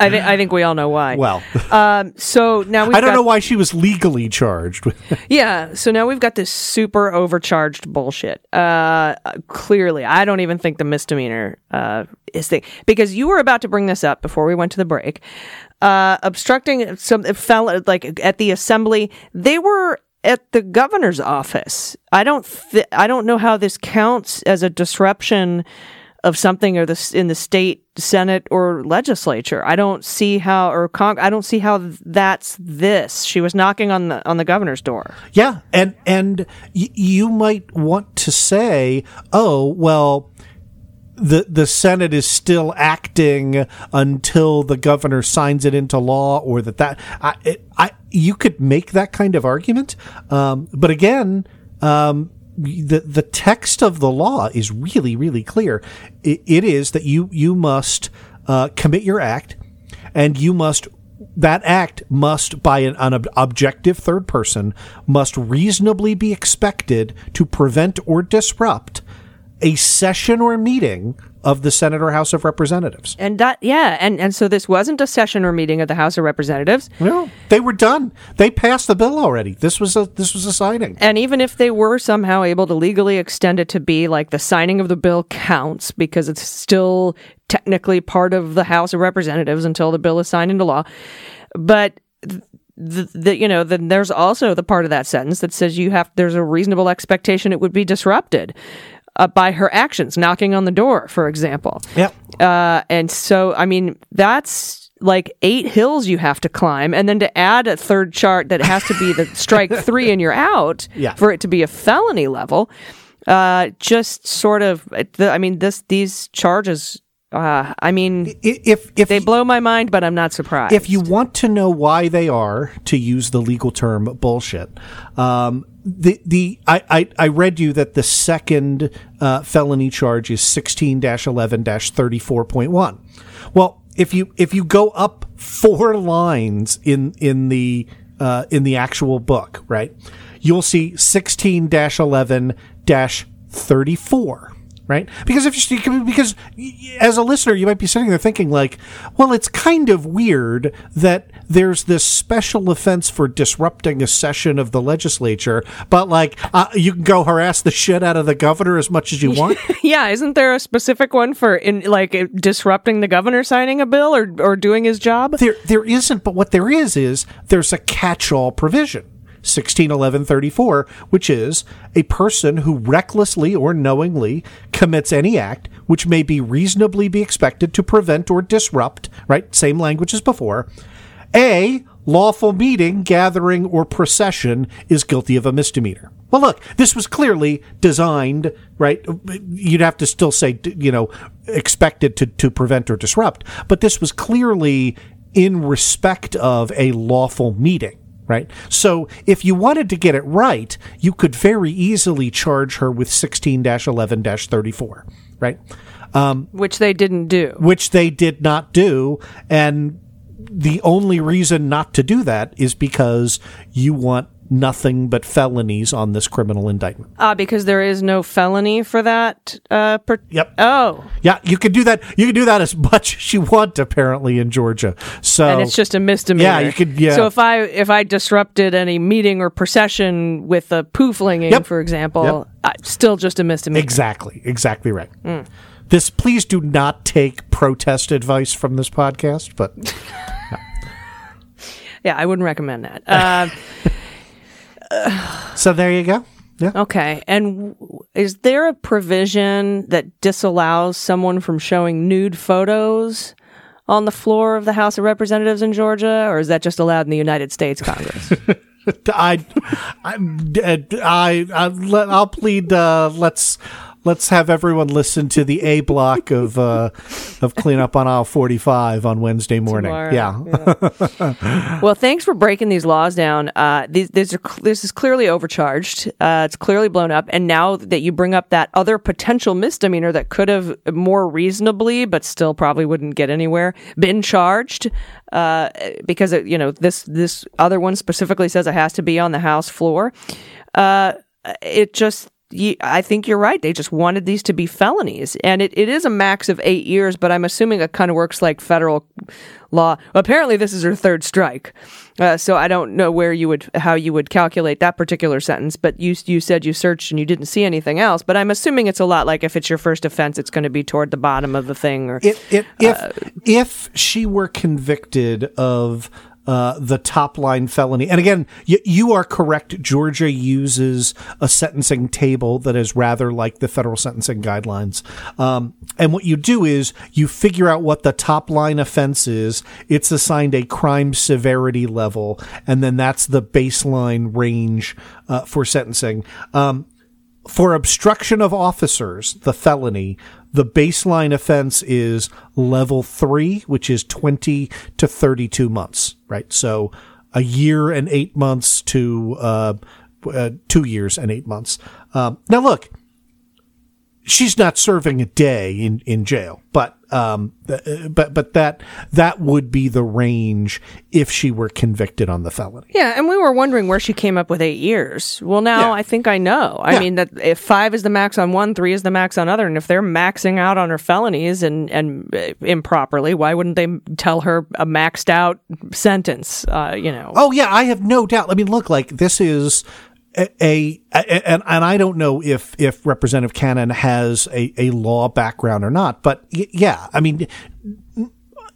think I think we all know why. well, um, so now we've I don't got, know why she was legally charged. with Yeah, so now we've got this super overcharged bullshit. Uh, clearly, I don't even think the misdemeanor uh, is thing because you were about to bring this up before we went to the break. Uh, obstructing some fell like at the assembly. They were at the governor's office. I don't. Th- I don't know how this counts as a disruption of something or this in the state senate or legislature. I don't see how or con- I don't see how that's this. She was knocking on the on the governor's door. Yeah, and and y- you might want to say, "Oh, well, the the Senate is still acting until the governor signs it into law, or that that I, it, I you could make that kind of argument, um, but again." Um, the the text of the law is really really clear. It, it is that you you must uh, commit your act, and you must that act must by an, an objective third person must reasonably be expected to prevent or disrupt a session or meeting of the Senate or House of Representatives. And that, yeah, and, and so this wasn't a session or meeting of the House of Representatives. No, they were done. They passed the bill already. This was a this was a signing. And even if they were somehow able to legally extend it to be like the signing of the bill counts because it's still technically part of the House of Representatives until the bill is signed into law. But th- the, the you know then there's also the part of that sentence that says you have there's a reasonable expectation it would be disrupted uh, by her actions, knocking on the door, for example. Yep. Uh, and so, I mean, that's like eight hills you have to climb, and then to add a third chart that has to be the strike three and you're out Yeah. for it to be a felony level. Uh, just sort of, the, I mean, this these charges. Uh, I mean, If if they blow my mind, but I'm not surprised. if you want to know why they are, to use the legal term bullshit, um, the the I, I, I read you that the second uh, felony charge is sixteen eleven thirty four point one. Well, if you if you go up four lines in in the uh, in the actual book, right, you'll see sixteen eleven thirty four right? Because if you because as a listener, you might be sitting there thinking like, well, it's kind of weird that there's this special offense for disrupting a session of the legislature, but like uh, you can go harass the shit out of the governor as much as you want. yeah, isn't there a specific one for in like disrupting the governor signing a bill or or doing his job? there there isn't, but what there is is there's a catch-all provision. 161134, which is a person who recklessly or knowingly commits any act which may be reasonably be expected to prevent or disrupt, right? Same language as before. A lawful meeting, gathering, or procession is guilty of a misdemeanor. Well, look, this was clearly designed, right? You'd have to still say, you know, expected to, to prevent or disrupt, but this was clearly in respect of a lawful meeting right? So if you wanted to get it right, you could very easily charge her with 16 11 34, right? Um, Which they didn't do. Which they did not do. And the only reason not to do that is because you want nothing but felonies on this criminal indictment. Ah, because there is no felony for that. Uh, per- Yep. Oh, Yeah, you could do that. You could do that as much as you want, apparently, in Georgia. So and it's just a misdemeanor. Yeah, you could- yeah. So if I if I disrupted any meeting or procession with a poo flinging, Yep. for example, Yep. uh, still just a misdemeanor. Exactly, exactly right. This, please do not take protest advice from this podcast, but Yeah, I wouldn't recommend that. Uh, so there you go. Yeah. okay, and w- is there a provision that disallows someone from showing nude photos? On the floor of the House of Representatives in Georgia, or is that just allowed in the United States Congress? I, I, I, I, let, I'll plead. Uh, let's let's have everyone listen to the A block of uh, of cleanup on aisle forty five on Wednesday morning. Tomorrow, Yeah. Well, thanks for breaking these laws down. Uh, these, these are this is clearly overcharged. Uh, it's clearly blown up. And now that you bring up that other potential misdemeanor that could have more reasonably, but still probably wouldn't get anywhere, been charged, uh, because it, you know this this other one specifically says it has to be on the House floor. Uh, it just. I think you're right. They just wanted these to be felonies, and it, it is a max of eight years. But I'm assuming it kind of works like federal law. Apparently, this is her third strike, uh, so I don't know where you would how you would calculate that particular sentence. But you you said you searched and you didn't see anything else. But I'm assuming it's a lot like if it's your first offense, it's going to be toward the bottom of the thing. Or It, it, if if she were convicted of uh, the top line felony, and again, you, you are correct. Georgia uses a sentencing table that is rather like the federal sentencing guidelines. Um, and what you do is you figure out what the top line offense is. It's assigned a crime severity level, and then that's the baseline range uh, for sentencing. Um, for obstruction of officers, the felony, the baseline offense is level three, which is 20 to 32 months, right? So a year and eight months to uh, uh, two years and eight months. Um, now, look, she's not serving a day in, in jail, but um, but but that that would be the range if she were convicted on the felony. yeah, and we were wondering where she came up with eight years. Well, now Yeah. I think I know. I Yeah. mean that if five is the max on one, three is the max on other, and if they're maxing out on her felonies and and uh, improperly, why wouldn't they tell her a maxed out sentence? Uh, you know. Oh yeah, I have no doubt. I mean, look, like this is a, a, a and and I don't know if if Representative Cannon has a, a law background or not, but y- yeah, I mean,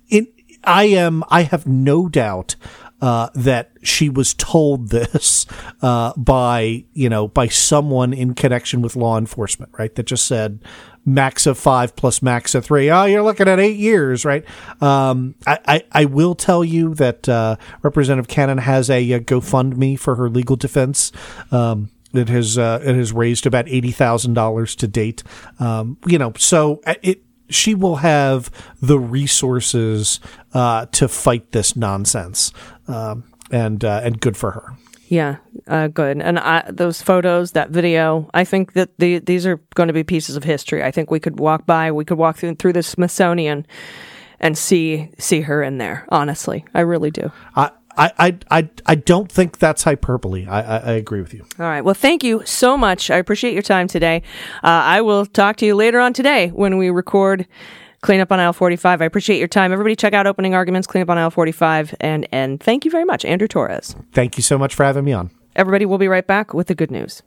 it, I am I have no doubt uh, that she was told this uh, by you know by someone in connection with law enforcement, right? That just said max of five plus max of three. Oh, you're looking at eight years, right? Um, I, I, I will tell you that uh, Representative Cannon has a, uh GoFundMe for her legal defense. Um, it has uh, it has raised about eighty thousand dollars to date. Um, you know, so uh, it she will have the resources uh, to fight this nonsense, um, and uh, and good for her. Yeah, uh, good. And I, those photos, that video, I think that the, these are going to be pieces of history. I think we could walk by, we could walk through, through the Smithsonian and see see her in there. Honestly, I really do. I. I, I, I, I don't think that's hyperbole. I, I, I agree with you. All right. Well, thank you so much. I appreciate your time today. Uh, I will talk to you later on today when we record Clean Up on Aisle 45. I appreciate your time. Everybody check out Opening Arguments, Clean Up on Aisle 45. And, and thank you very much, Andrew Torrez. Thank you so much for having me on. Everybody, we'll be right back with the good news.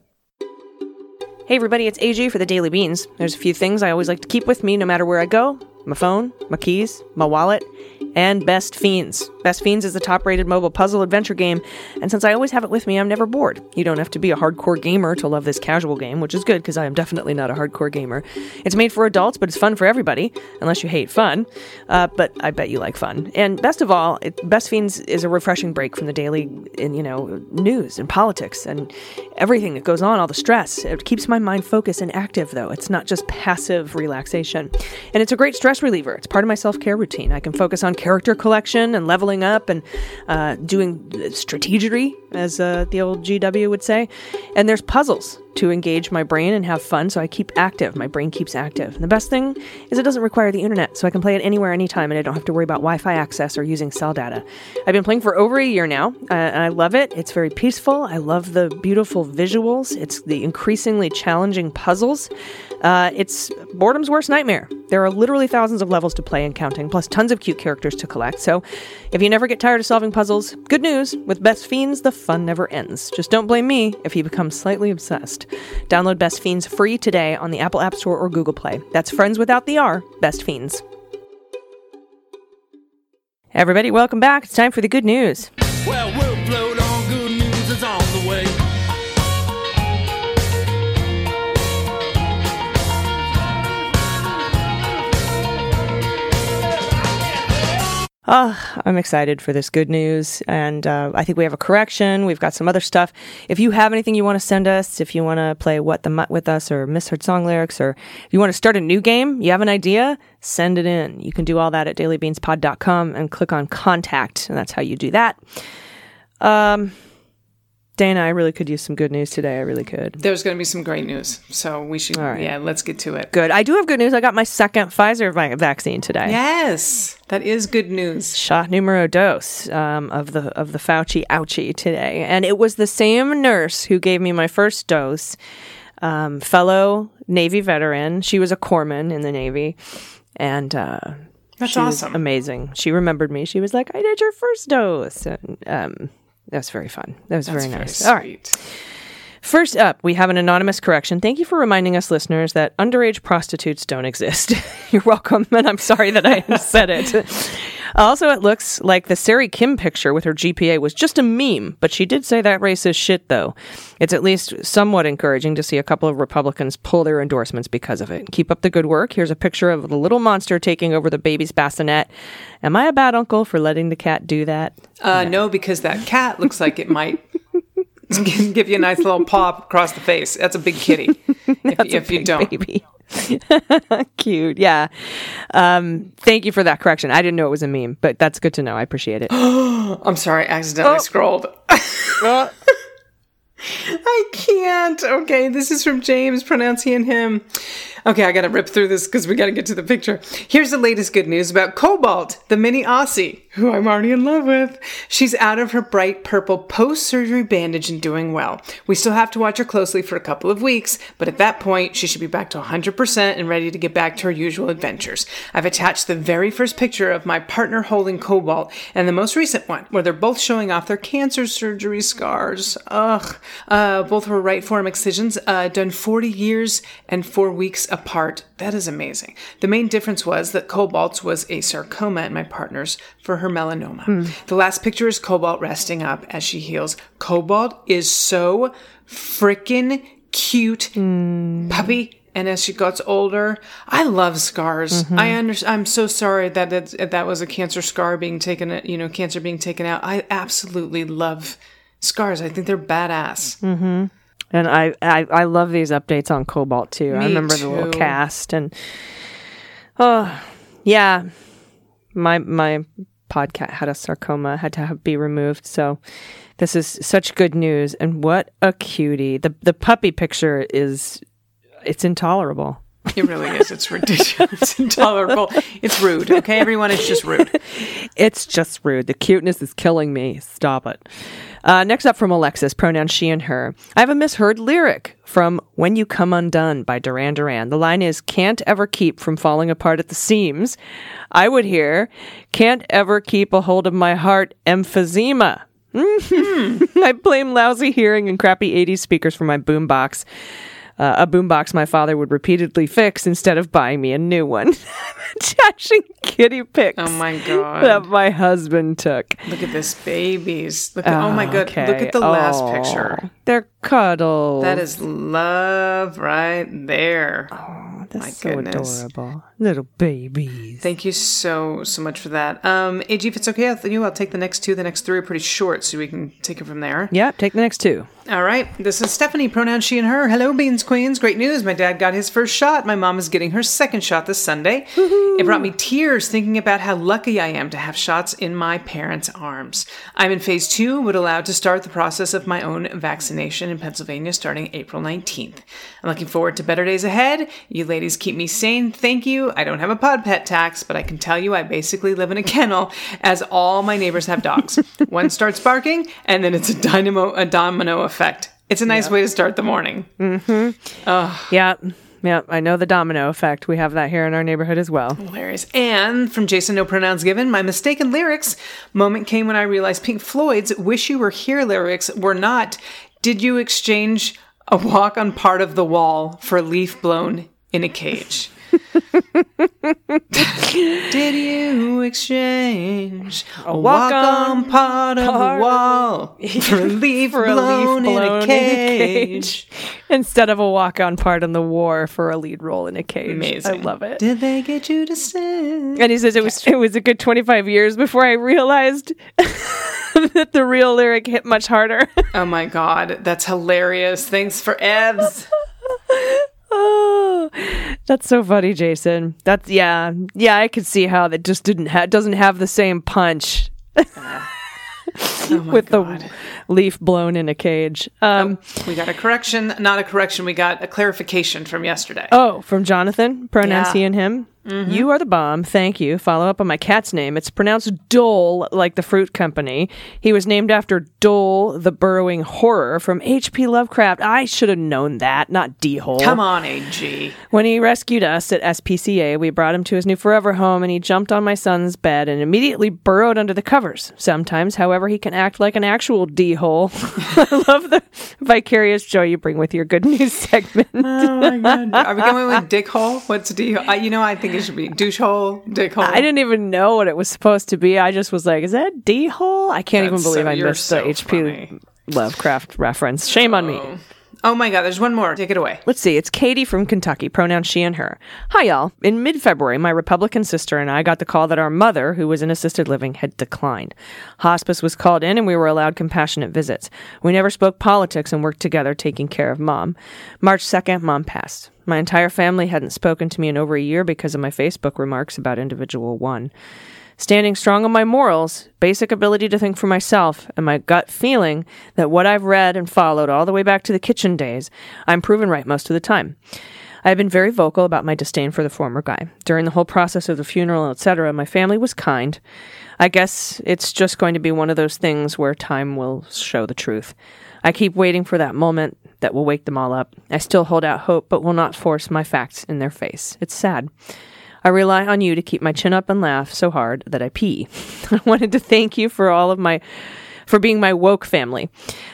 Hey, everybody, it's AG for the Daily Beans. There's a few things I always like to keep with me no matter where I go my phone, my keys, my wallet, and Best Fiends. Best Fiends is the top rated mobile puzzle adventure game, and since I always have it with me, I'm never bored. You don't have to be a hardcore gamer to love this casual game, which is good because I am definitely not a hardcore gamer. It's made for adults, but it's fun for everybody, unless you hate fun. Uh, but I bet you like fun. And best of all, it, Best Fiends is a refreshing break from the daily, in, you know, news and politics and everything that goes on, all the stress. It keeps my mind focused and active, though. It's not just passive relaxation. And it's a great stress reliever. It's part of my self care routine. I can focus on character collection and leveling up and uh, doing strategery, as uh, the old GW would say. And there's puzzles to engage my brain and have fun, so I keep active. My brain keeps active. And the best thing is it doesn't require the internet, so I can play it anywhere, anytime, and I don't have to worry about Wi Fi access or using cell data. I've been playing for over a year now, uh, and I love it. It's very peaceful. I love the beautiful visuals, it's the increasingly challenging puzzles. Uh, it's boredom's worst nightmare. There are literally thousands of levels to play and counting, plus tons of cute characters to collect. So, if you never get tired of solving puzzles, good news with Best Fiends, the fun never ends. Just don't blame me if you become slightly obsessed. Download Best Fiends free today on the Apple App Store or Google Play. That's friends without the R, Best Fiends. Everybody, welcome back. It's time for the good news. Well, Oh, I'm excited for this good news. And uh, I think we have a correction. We've got some other stuff. If you have anything you want to send us, if you want to play What the Mutt with us or misheard song lyrics, or if you want to start a new game, you have an idea, send it in. You can do all that at dailybeanspod.com and click on contact. And that's how you do that. Um, Dana, I really could use some good news today. I really could. There's going to be some great news. So we should, right. yeah, let's get to it. Good. I do have good news. I got my second Pfizer vi- vaccine today. Yes, that is good news. shot numero dos um, of the of the Fauci ouchie today, and it was the same nurse who gave me my first dose. Um, fellow Navy veteran. She was a corpsman in the Navy, and uh, That's awesome. amazing. She remembered me. She was like, "I did your first dose." And, um, that was very fun. That was That's very nice. Very All right. First up, we have an anonymous correction. Thank you for reminding us listeners that underage prostitutes don't exist. You're welcome, and I'm sorry that I said it. Also, it looks like the Sari Kim picture with her GPA was just a meme, but she did say that racist shit, though. It's at least somewhat encouraging to see a couple of Republicans pull their endorsements because of it. Keep up the good work. Here's a picture of the little monster taking over the baby's bassinet. Am I a bad uncle for letting the cat do that? Uh, no, because that cat looks like it might give you a nice little pop across the face. That's a big kitty. If, if you don't, baby. Cute. Yeah. Um, thank you for that correction. I didn't know it was a meme, but that's good to know. I appreciate it. I'm sorry, I accidentally scrolled. I can't. Okay, this is from James pronouncing him. Okay, I gotta rip through this because we gotta get to the picture. Here's the latest good news about Cobalt, the mini Aussie, who I'm already in love with. She's out of her bright purple post surgery bandage and doing well. We still have to watch her closely for a couple of weeks, but at that point, she should be back to 100% and ready to get back to her usual adventures. I've attached the very first picture of my partner holding Cobalt and the most recent one, where they're both showing off their cancer surgery scars. Ugh. Uh, both were right forearm excisions, uh, done 40 years and four weeks apart. That is amazing. The main difference was that Cobalt's was a sarcoma and my partner's for her melanoma. Hmm. The last picture is Cobalt resting up as she heals. Cobalt is so freaking cute hmm. puppy. And as she gets older, I love scars. Mm-hmm. I under, I'm so sorry that it, that was a cancer scar being taken, you know, cancer being taken out. I absolutely love scars. I think they're badass. Mm-hmm. And I, I, I love these updates on Cobalt too. I Me remember the little cast and oh yeah, my my podcat had a sarcoma, had to have, be removed. So this is such good news. And what a cutie! the The puppy picture is it's intolerable. It really is. It's ridiculous. It's intolerable. It's rude. Okay, everyone, it's just rude. It's just rude. The cuteness is killing me. Stop it. Uh, next up from Alexis, pronoun she and her. I have a misheard lyric from When You Come Undone by Duran Duran. The line is, Can't ever keep from falling apart at the seams. I would hear, Can't ever keep a hold of my heart, emphysema. Mhm. I blame lousy hearing and crappy 80s speakers for my boombox. Uh, a boombox my father would repeatedly fix instead of buying me a new one. Attaching kitty pics Oh my god. that my husband took. Look at this babies. Look at oh my god. Look at the last Oh, picture. They're cuddles. That is love right there. Oh, that's my so goodness. adorable. Little babies. Thank you so so much for that. Um, AG, if it's okay with you, I'll take the next two. The next three are pretty short, so we can take it from there. Yep, take the next two. All right. This is Stephanie, pronoun she and her. Hello, Beans Queens. Great news. My dad got his first shot. My mom is getting her second shot this Sunday. It brought me tears thinking about how lucky I am to have shots in my parents' arms. I'm in phase two, would allow to start the process of my own vaccination in Pennsylvania starting April 19th. I'm looking forward to better days ahead. You ladies keep me sane. Thank you. I don't have a pod pet tax, but I can tell you I basically live in a kennel as all my neighbors have dogs. One starts barking, and then it's a dynamo, a domino effect. It's a nice way to start the morning. Mm-hmm. Yeah. Yeah, I know the domino effect. We have that here in our neighborhood as well. Hilarious. And from Jason, no pronouns given, my mistaken lyrics moment came when I realized Pink Floyd's Wish You Were Here lyrics were not, Did you exchange a walk on part of the wall for leaf blown in a cage? Did you exchange a walk on part of part the wall for a leaf For a leaf blown in blown a cage? Instead of a walk on part in the war for a lead role in a cage. Amazing. I love it. Did they get you to sing? And he says it was it was a good 25 years before I realized that the real lyric hit much harder. Oh my god, that's hilarious. Thanks for Evs. oh, that's so funny, Jason. That's yeah, yeah. I could see how that just didn't ha- doesn't have the same punch Oh with god. the leaf blown in a cage. Um, we got a correction, not a correction, we got a clarification from yesterday. oh, from Jonathan, pronouns Yeah. he and him. You are the bomb. Thank you. Follow up on my cat's name. It's pronounced Dole, like the fruit company. He was named after Dhole, the burrowing horror from H.P. Lovecraft. I should have known that, not D hole. Come on, AG. When he rescued us at SPCA, we brought him to his new forever home and he jumped on my son's bed and immediately burrowed under the covers. Sometimes, however, he can act like an actual D hole. I love the vicarious joy you bring with your good news segment. Oh my god. Are we going with dick hole? What's D hole? I, you know, I think it should be douche hole, dick hole. I didn't even know what it was supposed to be. I just was like, is that D hole? I can't That's even believe so- I missed so the HP funny. Lovecraft reference. Shame on me. Oh. Oh my god, there's one more. Take it away. Let's see. It's Katie from Kentucky, pronouns she and her. Hi, y'all. In mid February, my Republican sister and I got the call that our mother, who was in assisted living, had declined. Hospice was called in and we were allowed compassionate visits. We never spoke politics and worked together taking care of mom. March 2nd, mom passed. My entire family hadn't spoken to me in over a year because of my Facebook remarks about individual one. Standing strong on my morals, basic ability to think for myself, and my gut feeling that what I've read and followed all the way back to the kitchen days, I'm proven right most of the time. I have been very vocal about my disdain for the former guy. During the whole process of the funeral, etc., my family was kind. I guess it's just going to be one of those things where time will show the truth. I keep waiting for that moment that will wake them all up. I still hold out hope, but will not force my facts in their face. It's sad. I rely on you to keep my chin up and laugh so hard that I pee. I wanted to thank you for all of my for being my woke family.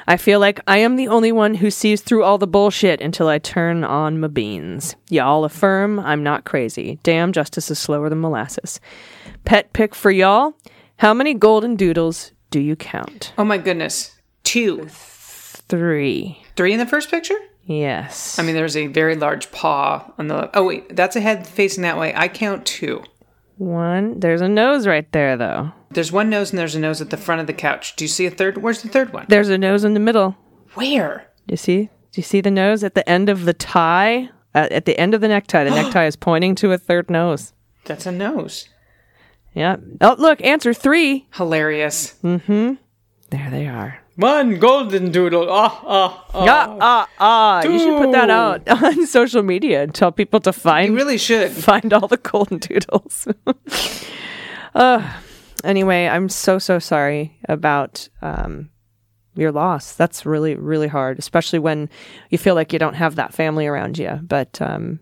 I feel like I am the only one who sees through all the bullshit until I turn on my beans. Y'all affirm I'm not crazy. Damn, justice is slower than molasses. Pet pick for y'all. How many golden doodles do you count? Oh my goodness. Two. Three. Three in the first picture? Yes. I mean, there's a very large paw on the. Oh, wait. That's a head facing that way. I count two. one. There's a nose right there, though. There's one nose and there's a nose at the front of the couch. Do you see a third? Where's the third one? There's a nose in the middle. Where? Do you see? Do you see the nose at the end of the tie? Uh, at the end of the necktie, the necktie is pointing to a third nose. That's a nose. Yeah. Oh, look, answer three. Hilarious. Mm hmm. There they are. One golden doodle. Ah, ah, ah. Ah, ah, ah. You should put that out on social media and tell people to find You really should. find all the golden doodles. uh, anyway, I'm so so sorry about um, your loss. That's really really hard, especially when you feel like you don't have that family around you. But um,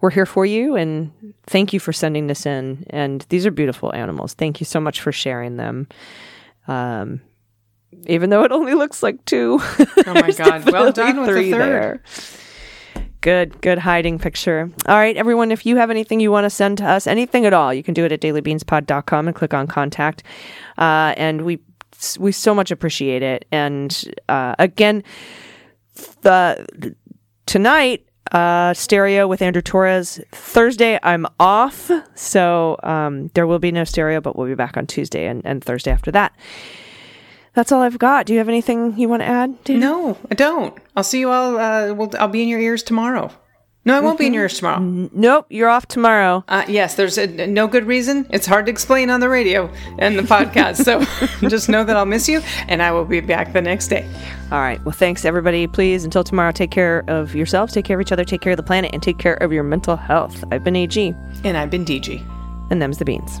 we're here for you, and thank you for sending this in. And these are beautiful animals. Thank you so much for sharing them. Um, even though it only looks like two. Oh my God. Well done with the three third. there. Good, good hiding picture. All right, everyone, if you have anything you want to send to us, anything at all, you can do it at dailybeanspod.com and click on contact. Uh, and we we so much appreciate it. And uh, again, the tonight uh stereo with andrew torrez thursday i'm off so um there will be no stereo but we'll be back on tuesday and, and thursday after that that's all i've got do you have anything you want to add? No, I don't. I'll see you all. Uh, we'll, I'll be in your ears tomorrow. No, I won't be in your ears tomorrow. nope you're off tomorrow Uh, yes, there's a, no good reason. It's hard to explain on the radio and the podcast. so just know that I'll miss you, and I will be back the next day. all right well thanks everybody please until tomorrow take care of yourselves take care of each other take care of the planet and take care of your mental health i've been ag And I've been DG. and them's the beans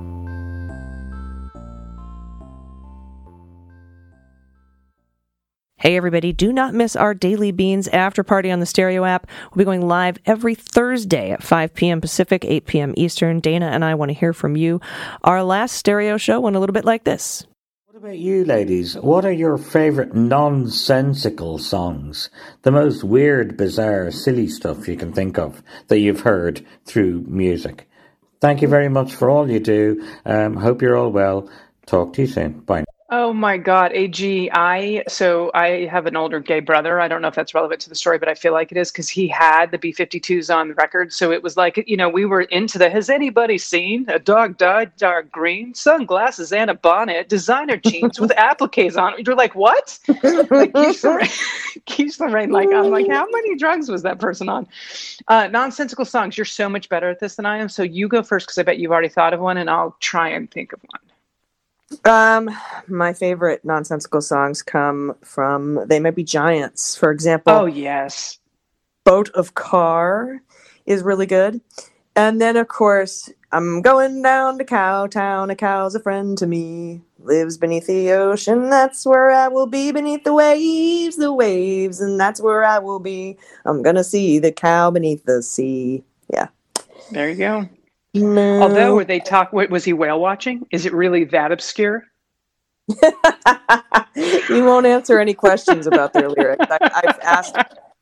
Hey, everybody, do not miss our Daily Beans after party on the Stereo app. We'll be going live every Thursday at 5 p.m. Pacific, 8 p.m. Eastern. Dana and I want to hear from you. Our last stereo show went a little bit like this. What about you, ladies? What are your favourite nonsensical songs? The most weird, bizarre, silly stuff you can think of that you've heard through music. Thank you very much for all you do. Um, hope you're all well. Talk to you soon. Bye. Oh my God, AG, I so I have an older gay brother. I don't know if that's relevant to the story, but I feel like it is because he had the B 52s on the record. So it was like, you know, we were into the has anybody seen a dog dyed dark green, sunglasses and a bonnet, designer jeans with appliques on it? You're like, what? like Keith Lorraine, Keith Lorraine, like, I'm like, how many drugs was that person on? Uh, nonsensical songs. You're so much better at this than I am. So you go first because I bet you've already thought of one and I'll try and think of one. Um, my favorite nonsensical songs come from They Might Be Giants. For example, Oh, yes. Boat of Car is really good. And then, of course, I'm going down to Cowtown. A cow's a friend to me. Lives beneath the ocean. That's where I will be. Beneath the waves, the waves, and that's where I will be. I'm gonna see the cow beneath the sea. Yeah. There you go. Although, were they talk? wa- Was he whale watching? Is it really that obscure? you won't answer any questions about their lyrics. I, I've asked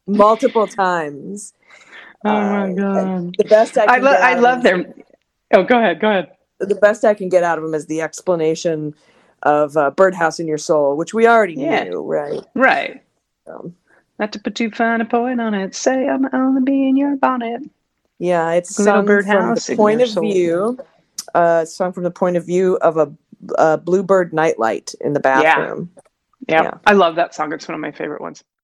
multiple times. Oh my Uh, god! The best I can I, lo- get I love them- their. Oh, go ahead. Go ahead. the best I can get out of them is the explanation of uh, "Birdhouse in Your Soul," which we already Yeah. knew, right? Right. Um, Not to put too fine a point on it. Say I'm only be in your bonnet. Yeah, it's Little sung from the point of view. Uh, sung from the point of view of a, a bluebird nightlight in the bathroom. Yeah. Yeah. I love that song. It's one of my favorite ones.